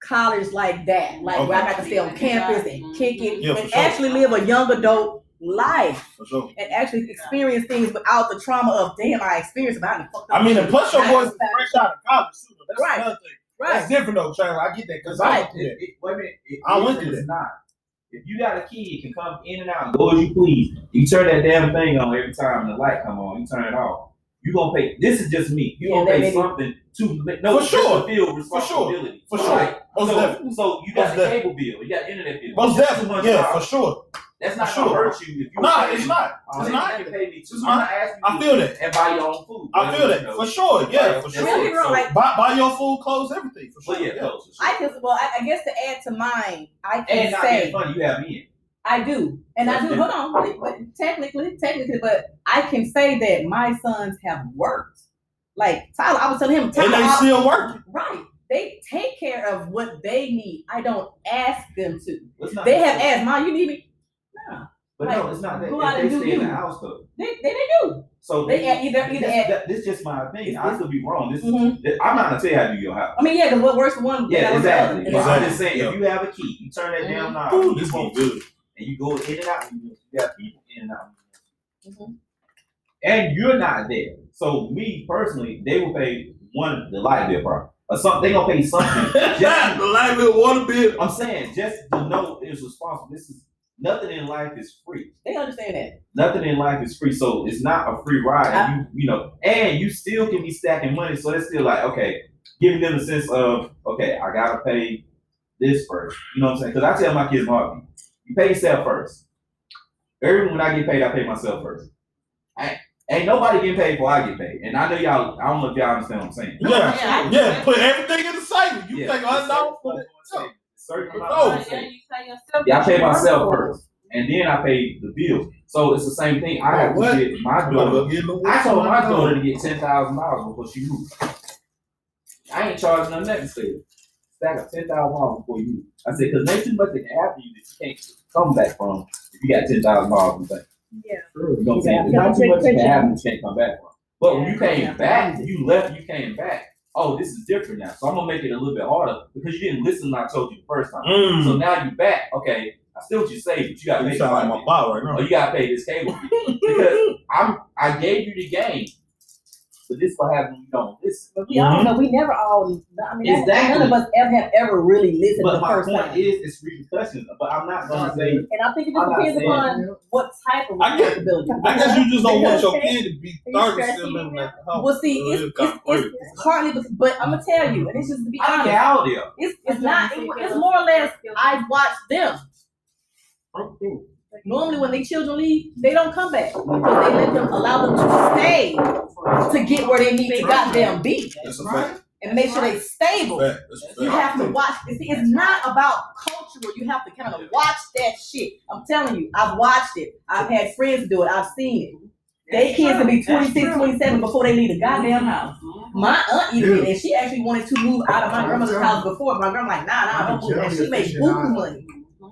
college like that, like where I got to stay on campus and kick it Yeah, and sure. actually live a young adult life sure. and actually experience things without the trauma of damn I experienced about it. I mean, and plus your boys is fresh out of college too. though. That's Right. another thing. That's different though, Trevor. I get that because I went through that. It, it, wait a minute. It, I went through and not. If you got a kid, it can come in and out and go as you please. You turn that damn thing on every time the light come on. You turn it off. You gonna pay. This is just me. You Yeah, gonna pay may be- something to no For sure. to feel For sure. responsibility. For sure. like, Most so, definitely. so you got Most the cable bill. You got internet bill. Most definitely. Yeah, for sure. That's not for gonna sure. hurt you if you. Nah, it's me. not. Uh, It's you not. pay me too. It's I'm not. not asking I feel to- that. And buy your own food. I feel that for sure. Yeah, for sure. Don't get me it. wrong, So- like Buy, buy your food, clothes, everything for sure. But yeah, close. I can well I, I guess to add to mine, I can And not say being funny, you have me I do. And I do, hold on, but, but technically, technically, but I can say that my sons have worked. Like Tyler, I was telling him, And Tyler, they I- still working. right. They take care of what they need. I don't ask them to. in. Let's not- They have asked, Mom, you need me? Nah. But no, it's not that. Go out they and do stay in the house though. They, they, they do. So They add either either this, add. that, this just my opinion. I could be wrong. This, Mhm. this- I'm not gonna tell you how to do your house. I mean, yeah, because what works for one? Yeah, that works exactly. But I'm just saying, Yeah. if you have a key, you turn that damn knob, Ooh, you this go one good. And you go in and out. You got people in and out, Mhm. and you're not there. So me personally, they will pay one the light bill part or something. They gonna pay something. just, the light bill, water bill. I'm saying just to know it's responsible. This is nothing in life is free. They understand that. Nothing in life is free, so it's not a free ride. And you, you know, and you still can be stacking money, so it's still like okay, giving them a sense of okay, I gotta pay this first. You know what I'm saying? Because I tell my kids, Mark, you pay yourself first. Every when I get paid, I pay myself first. I, ain't nobody getting paid before I get paid, and I know y'all. I don't know if y'all understand what I'm saying. Yeah, yeah. Put everything in the savings. You Yeah. take a hundred dollars, put it. Certain amount of money. Yeah, I pay myself first, and then I pay the bills. So it's the same thing. I have What? to get my daughter. go get in the I told my daughter to get ten thousand dollars before she moved. I ain't charging her nothing. Said stack up ten thousand dollars before you. I said because they too much that can happen you that you can't come back from if you got ten thousand dollars in the bank. Yeah. You know what I'm saying? Yeah. Not too much that can happen you can't come back from. But when you came back, you left, you came back. Oh, this is different now. So I'm gonna make it a little bit harder because you didn't listen when I told you the first time. Mm. So now you're back. Okay, I still what you say, but you got to You pay. sound like this my bill. bot right Oh, you gotta pay this cable because I'm I gave you the game, but this what happens when you don't listen. But we all mm-hmm. know we never all. I mean, that's- Exactly. none of us ever have ever really listened But the my first point time. is, it's repercussions. But I'm not gonna say and I think it just depends saying- upon what type of I get- responsibility. I guess you just don't want your kid to be Are you thirty stressing still living at the house. Well, oh, see, it's, it's it's, kinda it's, partly, because- but I'm gonna mm-hmm. tell you, and it's just to be I don't honest, care how they are. it's it's not. It's more or less. I've watched them. Normally, when they children leave, they don't come back because they let them allow them to stay to get where they need to goddamn be That's a fact. and make sure they stable. Fact. That's You have to watch. See, it's not about cultural. You have to kind of watch that shit. I'm telling you, I've watched it. I've had friends do it. I've seen it. They kids can be 26, 27 before they leave the goddamn house. My aunt even did, and she actually wanted to move out of my grandmother's house before. My grandma like, nah, nah, don't move. And she made buku money.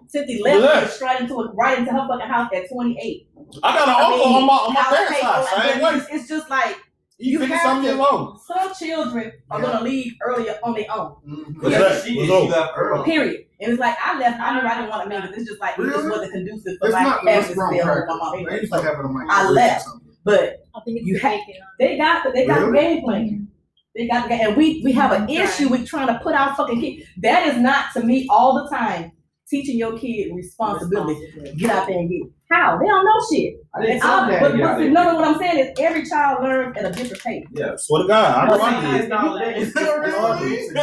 Cynthia left Yeah. and straight into it, right into her fucking house at 28. I got an I uncle mean, on my on my House dad's side. Same way. it's, it's just like He you fifty have something years to- old. some children are gonna leave earlier on their own. Mm-hmm. What's Yeah, she, What's she over? left early. Period. And it's like I left. I knew I didn't want to leave. It's just like it just wasn't conducive for It's my not family that's wrong with practice. my mom. They Anyway. So, have it on my I left. something. but I think You ha- taken. they got the, they got the Really? game plan. They got the and we we have an issue with trying to put our fucking kid. That is not to me all the time teaching your kid responsibility. Get out there and get. it. How? They don't know shit. I didn't And I, that. but, yeah, but see, no, what I'm saying is every child learns at a different pace. yeah. Swear to God, I But know I see, did. it's not that. It's, it's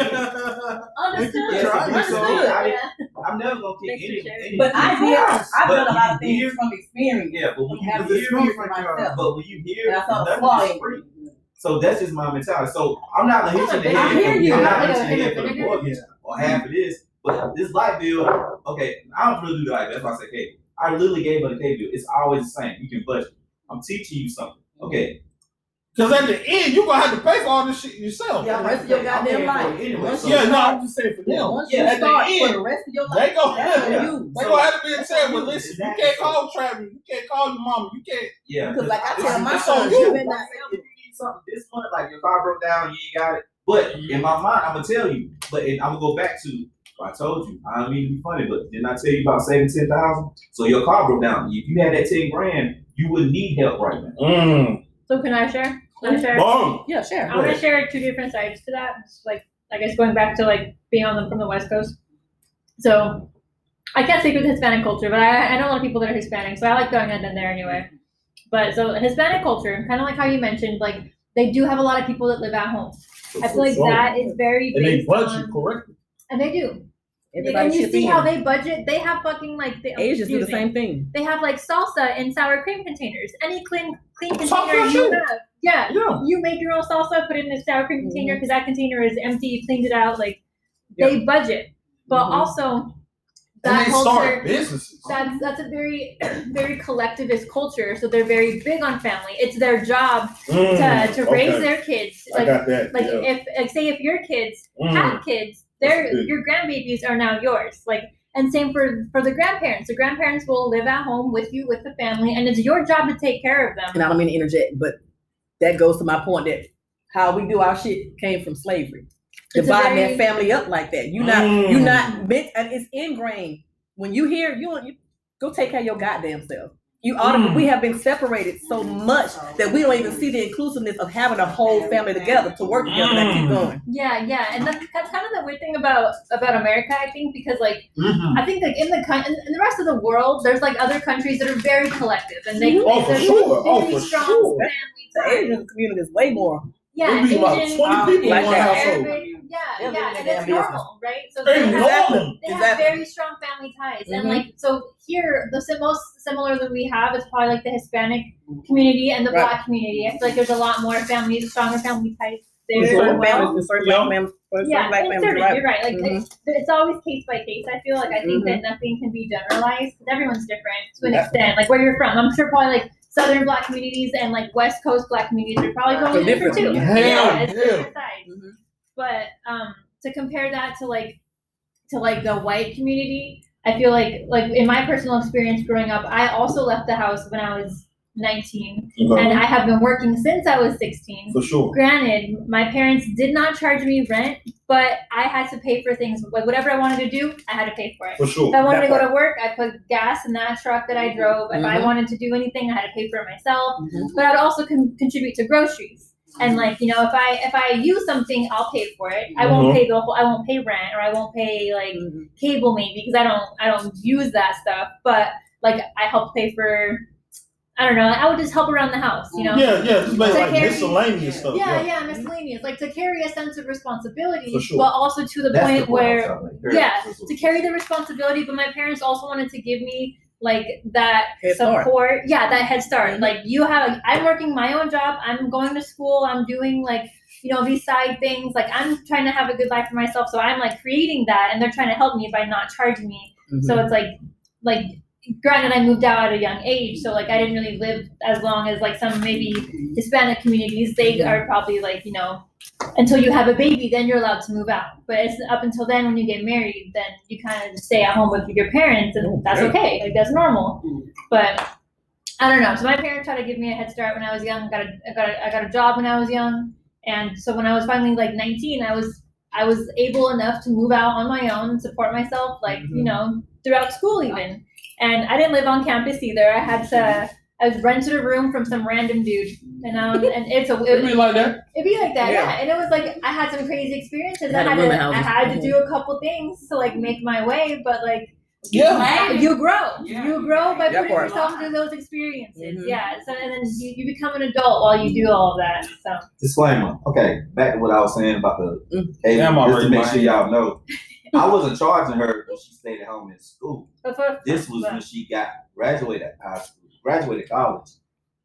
Understood. Yeah, Try so Understood. I- Yeah. I'm never gonna kick Thanks any, But I did. I've But done a lot of things hear- from experience. Yeah, but when you Have hear, experience for myself. but when you hear, And I saw the flaw is in it. free. So that's just my mentality. So I'm not hitching the I head. hear for- you. I'm I not hear hitching the you. head for the mortgage or half of this. But this light bill, okay, I don't really do the light. That's why I say, hey, I literally gave her the K bill. It's always the same. You can budget. I'm teaching you something. Okay. Because at the end, you're gonna have to pay for all this shit yourself. Yeah, rest of your I'm goddamn life. anyway, so- Yeah, no, I'm just saying for Yeah, them. once Yeah, you at the start for the rest of your life, They go, that's yeah. on you. they So- gonna have to be That's saying, on but you. listen, you can't call Travis, you can't call your mama, you can't. Yeah. Because like I this tell is- my this son, you you. been not If you need something this month, like your car broke down, you ain't got it. But in my mind, I'm gonna tell you. But it, I'm gonna go back to. I told you. I don't mean to be funny, but didn't I tell you about saving ten thousand? So your car broke down. If you had that ten grand, you wouldn't need help right now. Mm. So can I share? Can I share? Boom. Yeah, share. I want to share two different sides to that. It's like, I guess going back to like being on the from the West Coast. So, I can't speak with Hispanic culture, but I, I know a lot of people that are Hispanic, so I like going it in there anyway. But so Hispanic culture, kind of like how you mentioned, like they do have a lot of people that live at home. I feel like Sure. that is very And they budget on, correctly. And they do. Everybody and you see in. how they budget. They have fucking like the Asians do the same thing. They have like salsa in sour cream containers. Any clean clean container you have, yeah, Yeah. you make your own salsa, put it in a sour cream container because that container is empty. You cleaned it out. Like Yeah. they budget, but Mhm. also that culture. businesses. That's that's a very very collectivist culture. So they're very big on family. It's their job Mm, to, to raise okay. their kids. Like like yeah. if like say if your kids Mm. have kids, their That's your grandbabies are now yours. Like and same for for the grandparents. The grandparents will live at home with you with the family, and it's your job to take care of them. And I don't mean to interject, but that goes to my point that how we do our shit came from slavery. It's a Dividing very- that family up like that. You not Mm. you not meant and it's ingrained. When you hear you you go take care of your goddamn self. You autom- Mm. we have been separated so much that we don't even see the inclusiveness of having a whole family together to work together and keep Mm. going. Yeah, yeah, and that's, that's kind of the weird thing about about America, I think, because like Mm-hmm. I think like in the coun- in, in the rest of the world, there's like other countries that are very collective and they Oh, for there's sure. Oh, really for strong sure. family The. Asian community is way more. Yeah, It'd be about 20 people in one household. Arabic, yeah, They're yeah, and their it's business. normal, right? So Hey, they have, Norman. they have Exactly. very strong family ties, and Mhm. like so here, the most similar that we have is probably like the Hispanic community and the Right. Black community. I feel like there's a lot more family, stronger family ties there. Certain as well. families, certain Yeah. black families, certain Yeah, black and families, certain, right? you're right. Like Mhm. it's, it's always case by case. I feel like I think that Mm-hmm. nothing can be generalized because everyone's different to an Yeah. extent. Like where you're from, I'm sure probably like southern black communities and like west coast black communities are probably totally They're different, different. too. Hell yeah, yeah. different sides. Mhm. But um, to compare that to like to like the white community, I feel like like in my personal experience growing up, I also left the house when I was 19, Okay. and I have been working since I was 16. For sure. Granted, my parents did not charge me rent, but I had to pay for things. Like whatever I wanted to do, I had to pay for it. For sure. If I wanted That to go to work, I put gas in that truck that I drove. If I Mhm. wanted to do anything, I had to pay for it myself. Mhm. But I'd also con- contribute to groceries. And like you know, if I if I use something, I'll pay for it. I won't Mhm. pay the whole. I won't pay rent, or I won't pay like Mhm. cable maybe because I don't I don't use that stuff. But like I help pay for. I don't know. I would just help around the house, you know. Yeah, yeah. Just make like carry- miscellaneous stuff. Yeah, yeah, miscellaneous. Like to carry a sense of responsibility, For sure. but also to the That's point the where I'm talking about. yeah, to carry the responsibility. But my parents also wanted to give me like that Head start. support. Yeah, that head start. Mhm. Like you have, I'm working my own job. I'm going to school. I'm doing like you know these side things. Like I'm trying to have a good life for myself. So I'm like creating that, and they're trying to help me by not charging me. So it's like like granted I moved out at a young age, so like I didn't really live as long as like some maybe Hispanic communities. They are probably like, you know, until you have a baby, then you're allowed to move out. But it's up until then when you get married, then you kind of stay at home with your parents and that's okay. Like that's normal. Mm-hmm. But I don't know. So my parents tried to give me a head start when I was young. Got a, I got a, I got a job when I was young. And so when I was finally like 19, I was I was able enough to move out on my own and support myself, like, you mm-hmm. know, throughout school even. And I didn't live on campus either. I had to, I was rented a room from some random dude. And, um, and it's a, It'd be like that. it'd be like that, Yeah. yeah. And it was like, I had some crazy experiences. Had I a had, rooming to, I had to do a couple things to like make my way, but like, Yeah. You grow. Yeah. You grow by That putting yourself through those experiences. Mhm. Yeah. So and then you, you become an adult while you do all of that. So Disclaimer. Okay, back to what I was saying about the Mm. hey, Yeah, I'm just to already make sure y'all know. I wasn't charging her when she stayed at home in school. but for, This was when she got graduated high school, graduated college,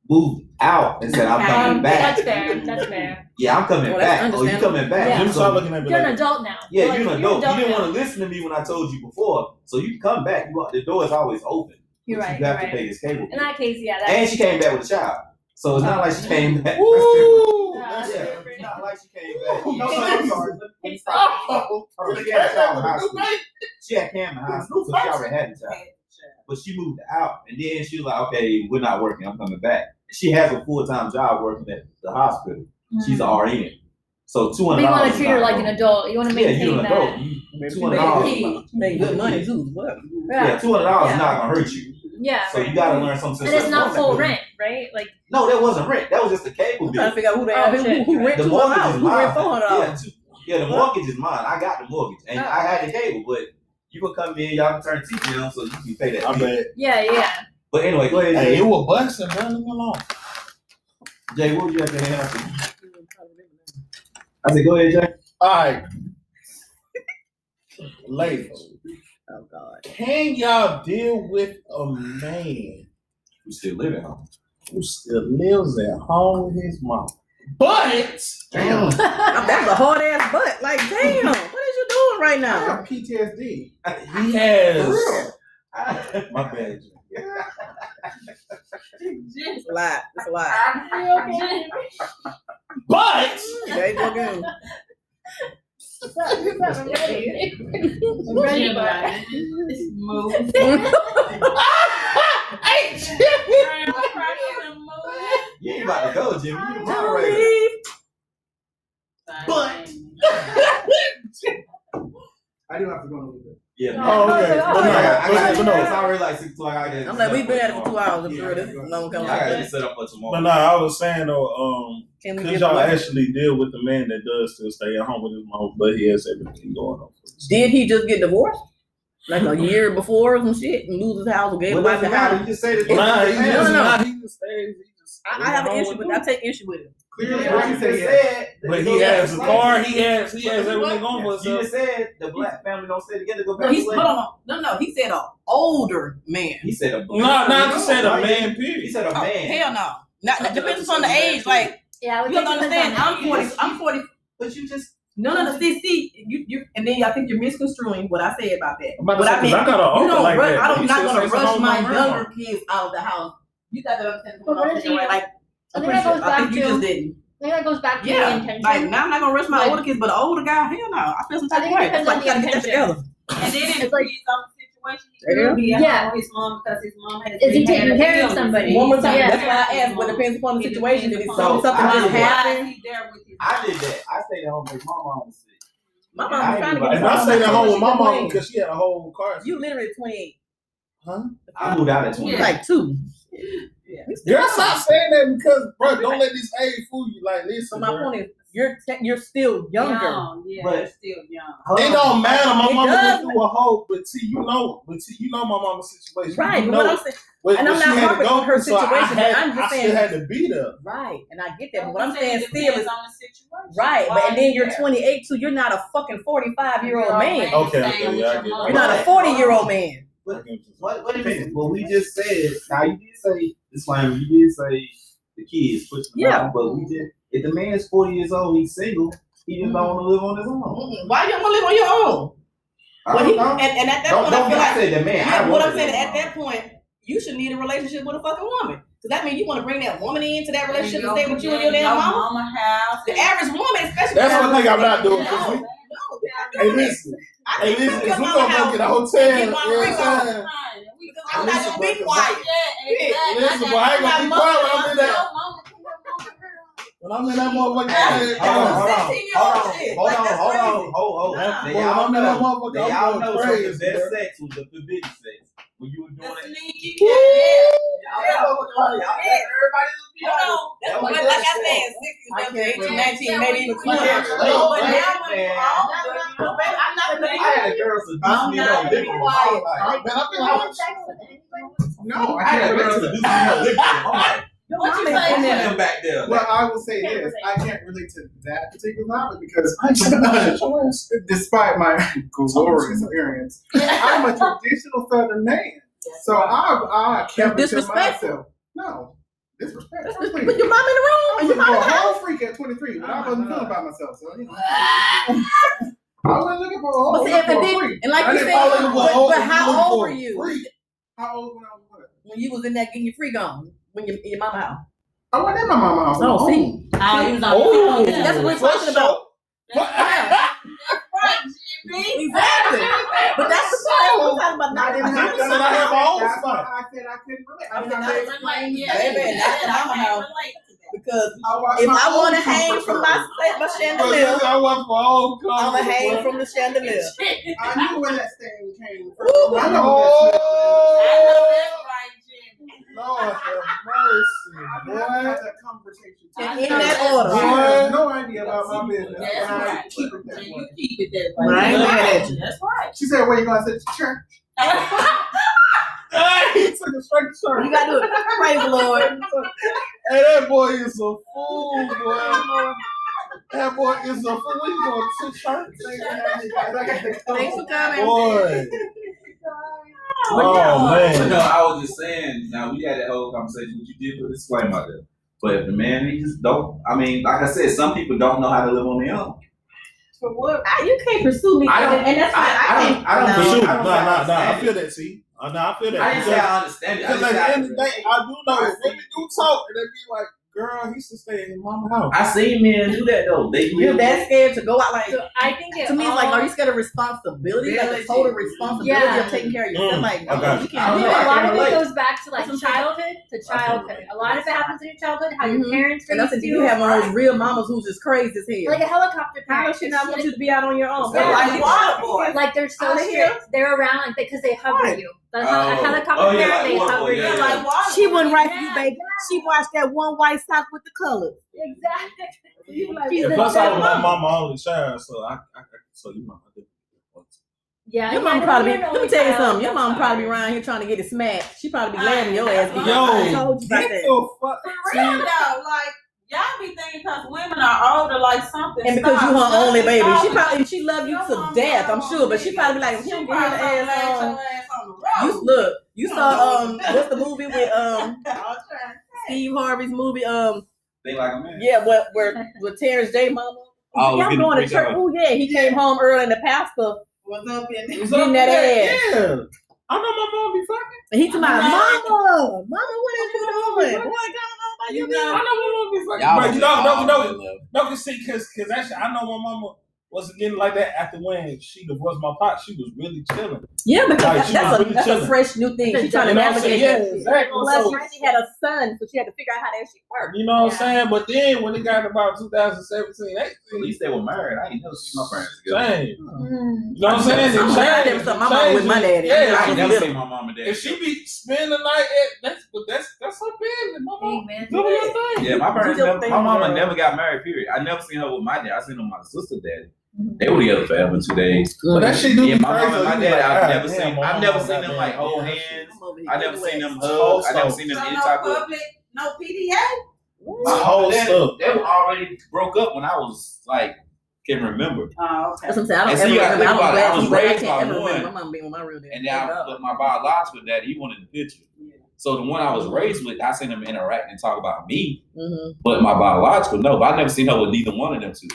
moved out, and said, "I'm coming um, back." that's fair. That's fair. Yeah, I'm coming Well, back. Oh, you coming back? Yeah. You So- start looking at me You're an adult now. yeah, Like, you're an adult. You didn't want to listen to me when I told you before, so you can come back. You want the door is always open. You're right. You You're have to right. pay this cable. In that case, yeah. That's, And she came back with a child, so it's not like she came back. Ooh, Yeah. That's Yeah, different. it's not like she came back. No, no, I'm sorry. Let me stop. Oh, She had a child in high school. She had Cam in high school, so she already had a child. But she moved out, and then she was like, "Okay, we're not working. I'm coming back." She has a full time job working at the hospital. She's mm-hmm. an RN. So two hundred. But hundred you want to treat her like an adult. You want to Yeah, maintain you're an adult. You- Two hundred dollars. Make good money too. What? Yeah, two hundred dollars Yeah. is not gonna hurt you. Yeah. So you gotta learn something. and it's not full rent, right? Like No, that wasn't rent. That was just the cable I'm trying to figure out who they Oh, are. Who, shit. who, who rent The two mortgage hundred is Who rent mine. four hundred Yeah, dollars? two- yeah, the mortgage is mine. I got the mortgage, and Oh. I had the cable, but you can come in, y'all can turn TV on, so you can pay that. I bill. bet. yeah, yeah. But anyway, go ahead. Hey, Jay. you were busting, bro. Leave me alone. Jay, what would you have to answer? I said, go ahead, Jay. All right. Ladies, Oh God. can y'all deal with a man We still living home. Who still lives at home with his mom? But Damn. Oh. That's a hard ass butt. Like, damn, what is you doing right I now? have PTSD. he has my bad. Jay. It's a lot. It's a lot. But There you go again. What's up? What's up? I'm ready. I'm ready, but Move. Hey, Jimmy. You ain't about to go, Jimmy. You the moderator. But- I do have to go a little bit. Yeah. Oh, okay. oh, But no, I got, but no. it's already like six o'clock. I gotta I'm like, we've been at it for two hours. Yeah, sure this yeah. no one I gotta set up for tomorrow. But tomorrow. no, I was saying though, um, Can we could y'all the- actually deal with the man that does still stay at home with his mom, but he has everything going on? Did he just get divorced? Like a year before or some shit and lose his house or gave What the wife the it matter? house? You just say that. Nah, he No, just, no, no. nah, he just stays. He just I, I have an issue with with I take issue with it. Clearly, Yeah, what you you said. said. But he has a car. He has he has everything going for You himself. just said the black family don't stay together. Go back No, he's to hold on, no, no. He said an older man. He said a. No, not to say the Right? man. He said a Oh, man. hell no. Not, I depends on the age. Like yeah, you have to understand. I'm forty. I'm forty. But you just. No, no, no. See, see, you, you, and then I think you're misconstruing what I said about that. I'm about What say, I 'cause mean, I got an you uncle don't like rush, that. I He don't, gonna rush my younger kids out of the house. You got to understand But what I'm what if saying, you- right? Like, I I'm think that sure, goes I think back you to- just didn't. I think that goes back to the intention. Like now, I'm not gonna rush my Like- older kids, but the older guy, hell no, I feel some type of think it way. depends like on you gotta the get that intention. together. And then it It's like- depends on the situation. He There you be at Yeah. home with his mom because his mom has. Is he taking care of somebody? One more time, Yeah. that's why I asked, but it depends upon the It situation. If depends it's something, something I just did that. happened. Why is he there with his I did that. I stayed at home with my mom was sick. My mom was trying to get And I stayed at home with my mom because she had a whole car. You literally 28. Huh? I moved out at You 20. like two. Girl, stop saying that because, bro, don't let this age fool you. Like, So listen, my bro. point is, you're te- you're still younger. Young, yeah, But- they're still young. It don't matter. My It mama does went through a whole, but see, you know, but see, you know my mama's situation. Right, You but what I'm saying, what, and I'm not had to harping on her through, so I situation, but had- I'm just I saying- still had to beat there. right, and I get that. But what I'm saying still is on the situation. right. Why But and then you're 28 too. You're not a fucking 45 year old man. Okay, okay, with yeah, I your get it. mom. You're not a 40 year old man. What, what a minute. Well, we just said, now you did say, disclaimer, you did say the kids push them Yeah. out, but we did, if the man's 40 years old, he's single, he just don't want to live on his own. Mm-mm. Why you want to live on your own? I Well, he, and, and at that don't point, I don't feel like say the man. Yeah, I what I'm saying at that point, you should need a relationship with a fucking woman. Because that means you want to bring that woman into that relationship and stay with you and your damn mama. mama house. The average woman, especially. That's when one thing I'm not doing. 'Cause No, we- no, we're not Hey, doing this. listen. I Hey, can listen, come to if we your gonna mama go get a house hotel, and you get know my what ring I'm on. saying? because I'm not gonna be quiet. Listen, but I ain't gonna be quiet when I'm in that. When I'm in that motherfucker, Hey, hey, hold on, hold on, 16-year-old hold on, shit. hold Like, on, that's hold on, crazy. hold, hold. Nah. They Boy, all I'm in that know, motherfucker, they I'm all going know some of crazy, the best bro. sex was the forbidden sex. When you were doing it. Yeah. Hold on. That's what, like I said, 60, 70, 18, 19, maybe even 20. No, but now when you all, I'm not gonna I had girls seduce I'm me in not her living room. I was like, I, man, I feel Have like, sex with anybody? no, I I had can't girls relate to seduce me in her living room. I'm like, Your What you ain't say? in there. back there. Well, I will say Can't this: relate. I can't relate to that particular topic because, I'm just not despite my glorious appearance, I'm a traditional Southern man. So I, I kept it to disrespectful. myself. No, disrespect. That's I'm. Put your mom in the room. I was Your mom in a whole freak at 23, but I Oh wasn't my feeling God. about myself. So you know, I wasn't looking for a whole. But see, looking and for freak. And like I you said, fall in love with but, but how old were you freak. How old when I was what? when you was in that getting your freak on when you in your mama house? Oh, I wasn't in my mama house. Oh, Oh, see, Oh, he was on Oh, the phone. that's what we're talking about. Right, Jimmy. Exactly. But that's the part we're talking about. Not in the I house. said I have my own spot. I said I couldn't relate. I I was said not I there. yeah, Baby, that's yeah, mama I house. can't to that. Because watched if I own want to hang from my show. my chandelier, I want my own I'm gonna hang from the chandelier. I knew where that stain came from. I know where that smell I know that's right, Jimmy. Lord have is. mercy. I had Boy. that conversation. And I in that order. She right. has no idea about my business. That's right. keep it that way. you keep it that way. I ain't mad at you. That's right. She said, "Where you going?" I said, "Church." Hey, took a straight to church. You gotta do it. Praise the Lord. Hey, that boy is a fool, boy. That boy is a fool. When you going to church? Thanks for coming. Boy. But Oh, man. no, I was just saying. Now we had that whole conversation. What you did put a disclaimer out there. But if the man, he just don't. I mean, like I said, some people don't know how to live on their own. For what? I, you can't pursue me, I don't- and that's fine. I- I I, don't- can't. I don't no. For know. I Nah, don't nah, nah. I feel that, see. Uh, nah, I feel that. I didn't say Because- I understand it. Because at the end of the day, I do know that women do talk, and they be like, "Girl, he should stay in his mama house." I seen men do that though. They You're that scared to go out like. So I think it To me, it's like, are you scared of responsibility? Like the Reality. total responsibility Yeah. of taking care of yourself? Mm, Like, I no, got you you. can't I do think I a that. lot can't of it goes back to like That's childhood to childhood. A lot of it happens in your childhood, how Mhm. your parents And I raised said, you. you have one of those real mamas who's just crazy as hell. like a helicopter How parent. does she not want you to be out on your own? Yeah, Like, like water water. Like they're so Outta strict. They're around like because they hover you. The, Oh. a helicopter Oh, yeah, parent, like they water hover yeah, Yeah, like. She wouldn't write for Yeah, you, baby. She watched that one white sock with the colors. Exactly. You like, She's plus, I was my mom. mama only child, so I, I, I so you know, I. Yeah, Your mom probably be, let me tell you something. Your mom probably be fine. around here trying to get it smacked. She probably be laughing your ass. Yo, I told you about Get that. the fuck. For real though, like y'all be thinking because women are older, like something. And because you stopped. her only baby, she Something probably she love you to death. I'm sure, but she probably be like, if She you don't probably get her gonna ass on. ass on the You road. look, you You saw um what's the movie with um Steve Harvey's movie um They like a man. yeah what where with Terrence J mama. Oh, yeah, I'm going to church. Oh yeah, he came home early and the pastor was up in What's Getting up that ass. Yeah. I know my mom be fucking. and he told my Right. mama, mama, what is you doing? Boy, You I know, know my mom be fucking. Y'all But you know, no, all no, really love. no, cause see, cause, cause actually, I know my mama wasn't getting like that after when she divorced my pop. She was really chilling. Yeah, because Like, that- that's, a, really that's a fresh new thing. It's She's trying to You know what navigate Yeah, exactly. Plus, So, she had a son, so she had to figure out how that shit worked. you know what Yeah. I'm saying? But then when it got about 2017, 18, At least they were married. I ain't never seen my parents together. Dang. Mm. You know what I'm saying? It I'm glad there was changed. something my mama with my daddy. Yeah, I Yeah, ain't never little. seen my mom and dad. if she be spending the night at that's but that's that's her business. My Hey, mom man. do your thing. Yeah, my parents never, my mama never got married, period. I never seen her with my dad. I seen her with my sister daddy. They were together forever in two days. But that shit do Yeah, be my crazy. mom and my dad, I've never seen my I've never seen them like hold yeah, hands. I'm over here I never giving seen them Whole hug. I never stuff. seen them any no type of public, no PDA. My whole They- stuff. They were already broke up when I was like can remember. Oh, okay. That's what I'm saying. I don't And see, ever you gotta remember. I think was about. I was she was. I raised by one. my mom being with my real dad. And then but my biological dad, he wanted the picture. So the one I was raised with, I seen them interact and talk about me, hmm but my biological, no. But I never seen her with neither one of them two.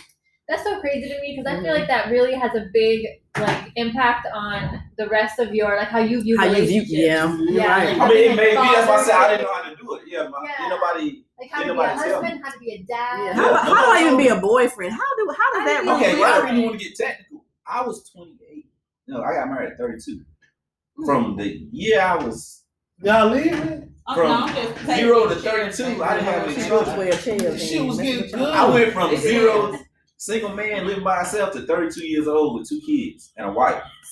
That's so crazy to me because I feel mm-hmm. like that really has a big like impact on the rest of your like how you view How you view? relationships. Yeah. Yeah, right. like- I mean, it may be. That's why I said I didn't know how to do it. Yeah, my, Yeah. nobody. Like how to be a Nobody tell husband, how to be a dad. Yeah. How, how do I even be a boyfriend? How do how does that How do you Okay, Yeah. I work? really want to get technical. I was 28. No, I got married at 32. Hmm. From the year I was Y'all leaving? Oh, From no, I'm just taking zero to 32, I didn't have any She children. wrote 12 chairs. She was getting good. I went from zero is. Single man living by himself to 32 years old with two kids and a wife.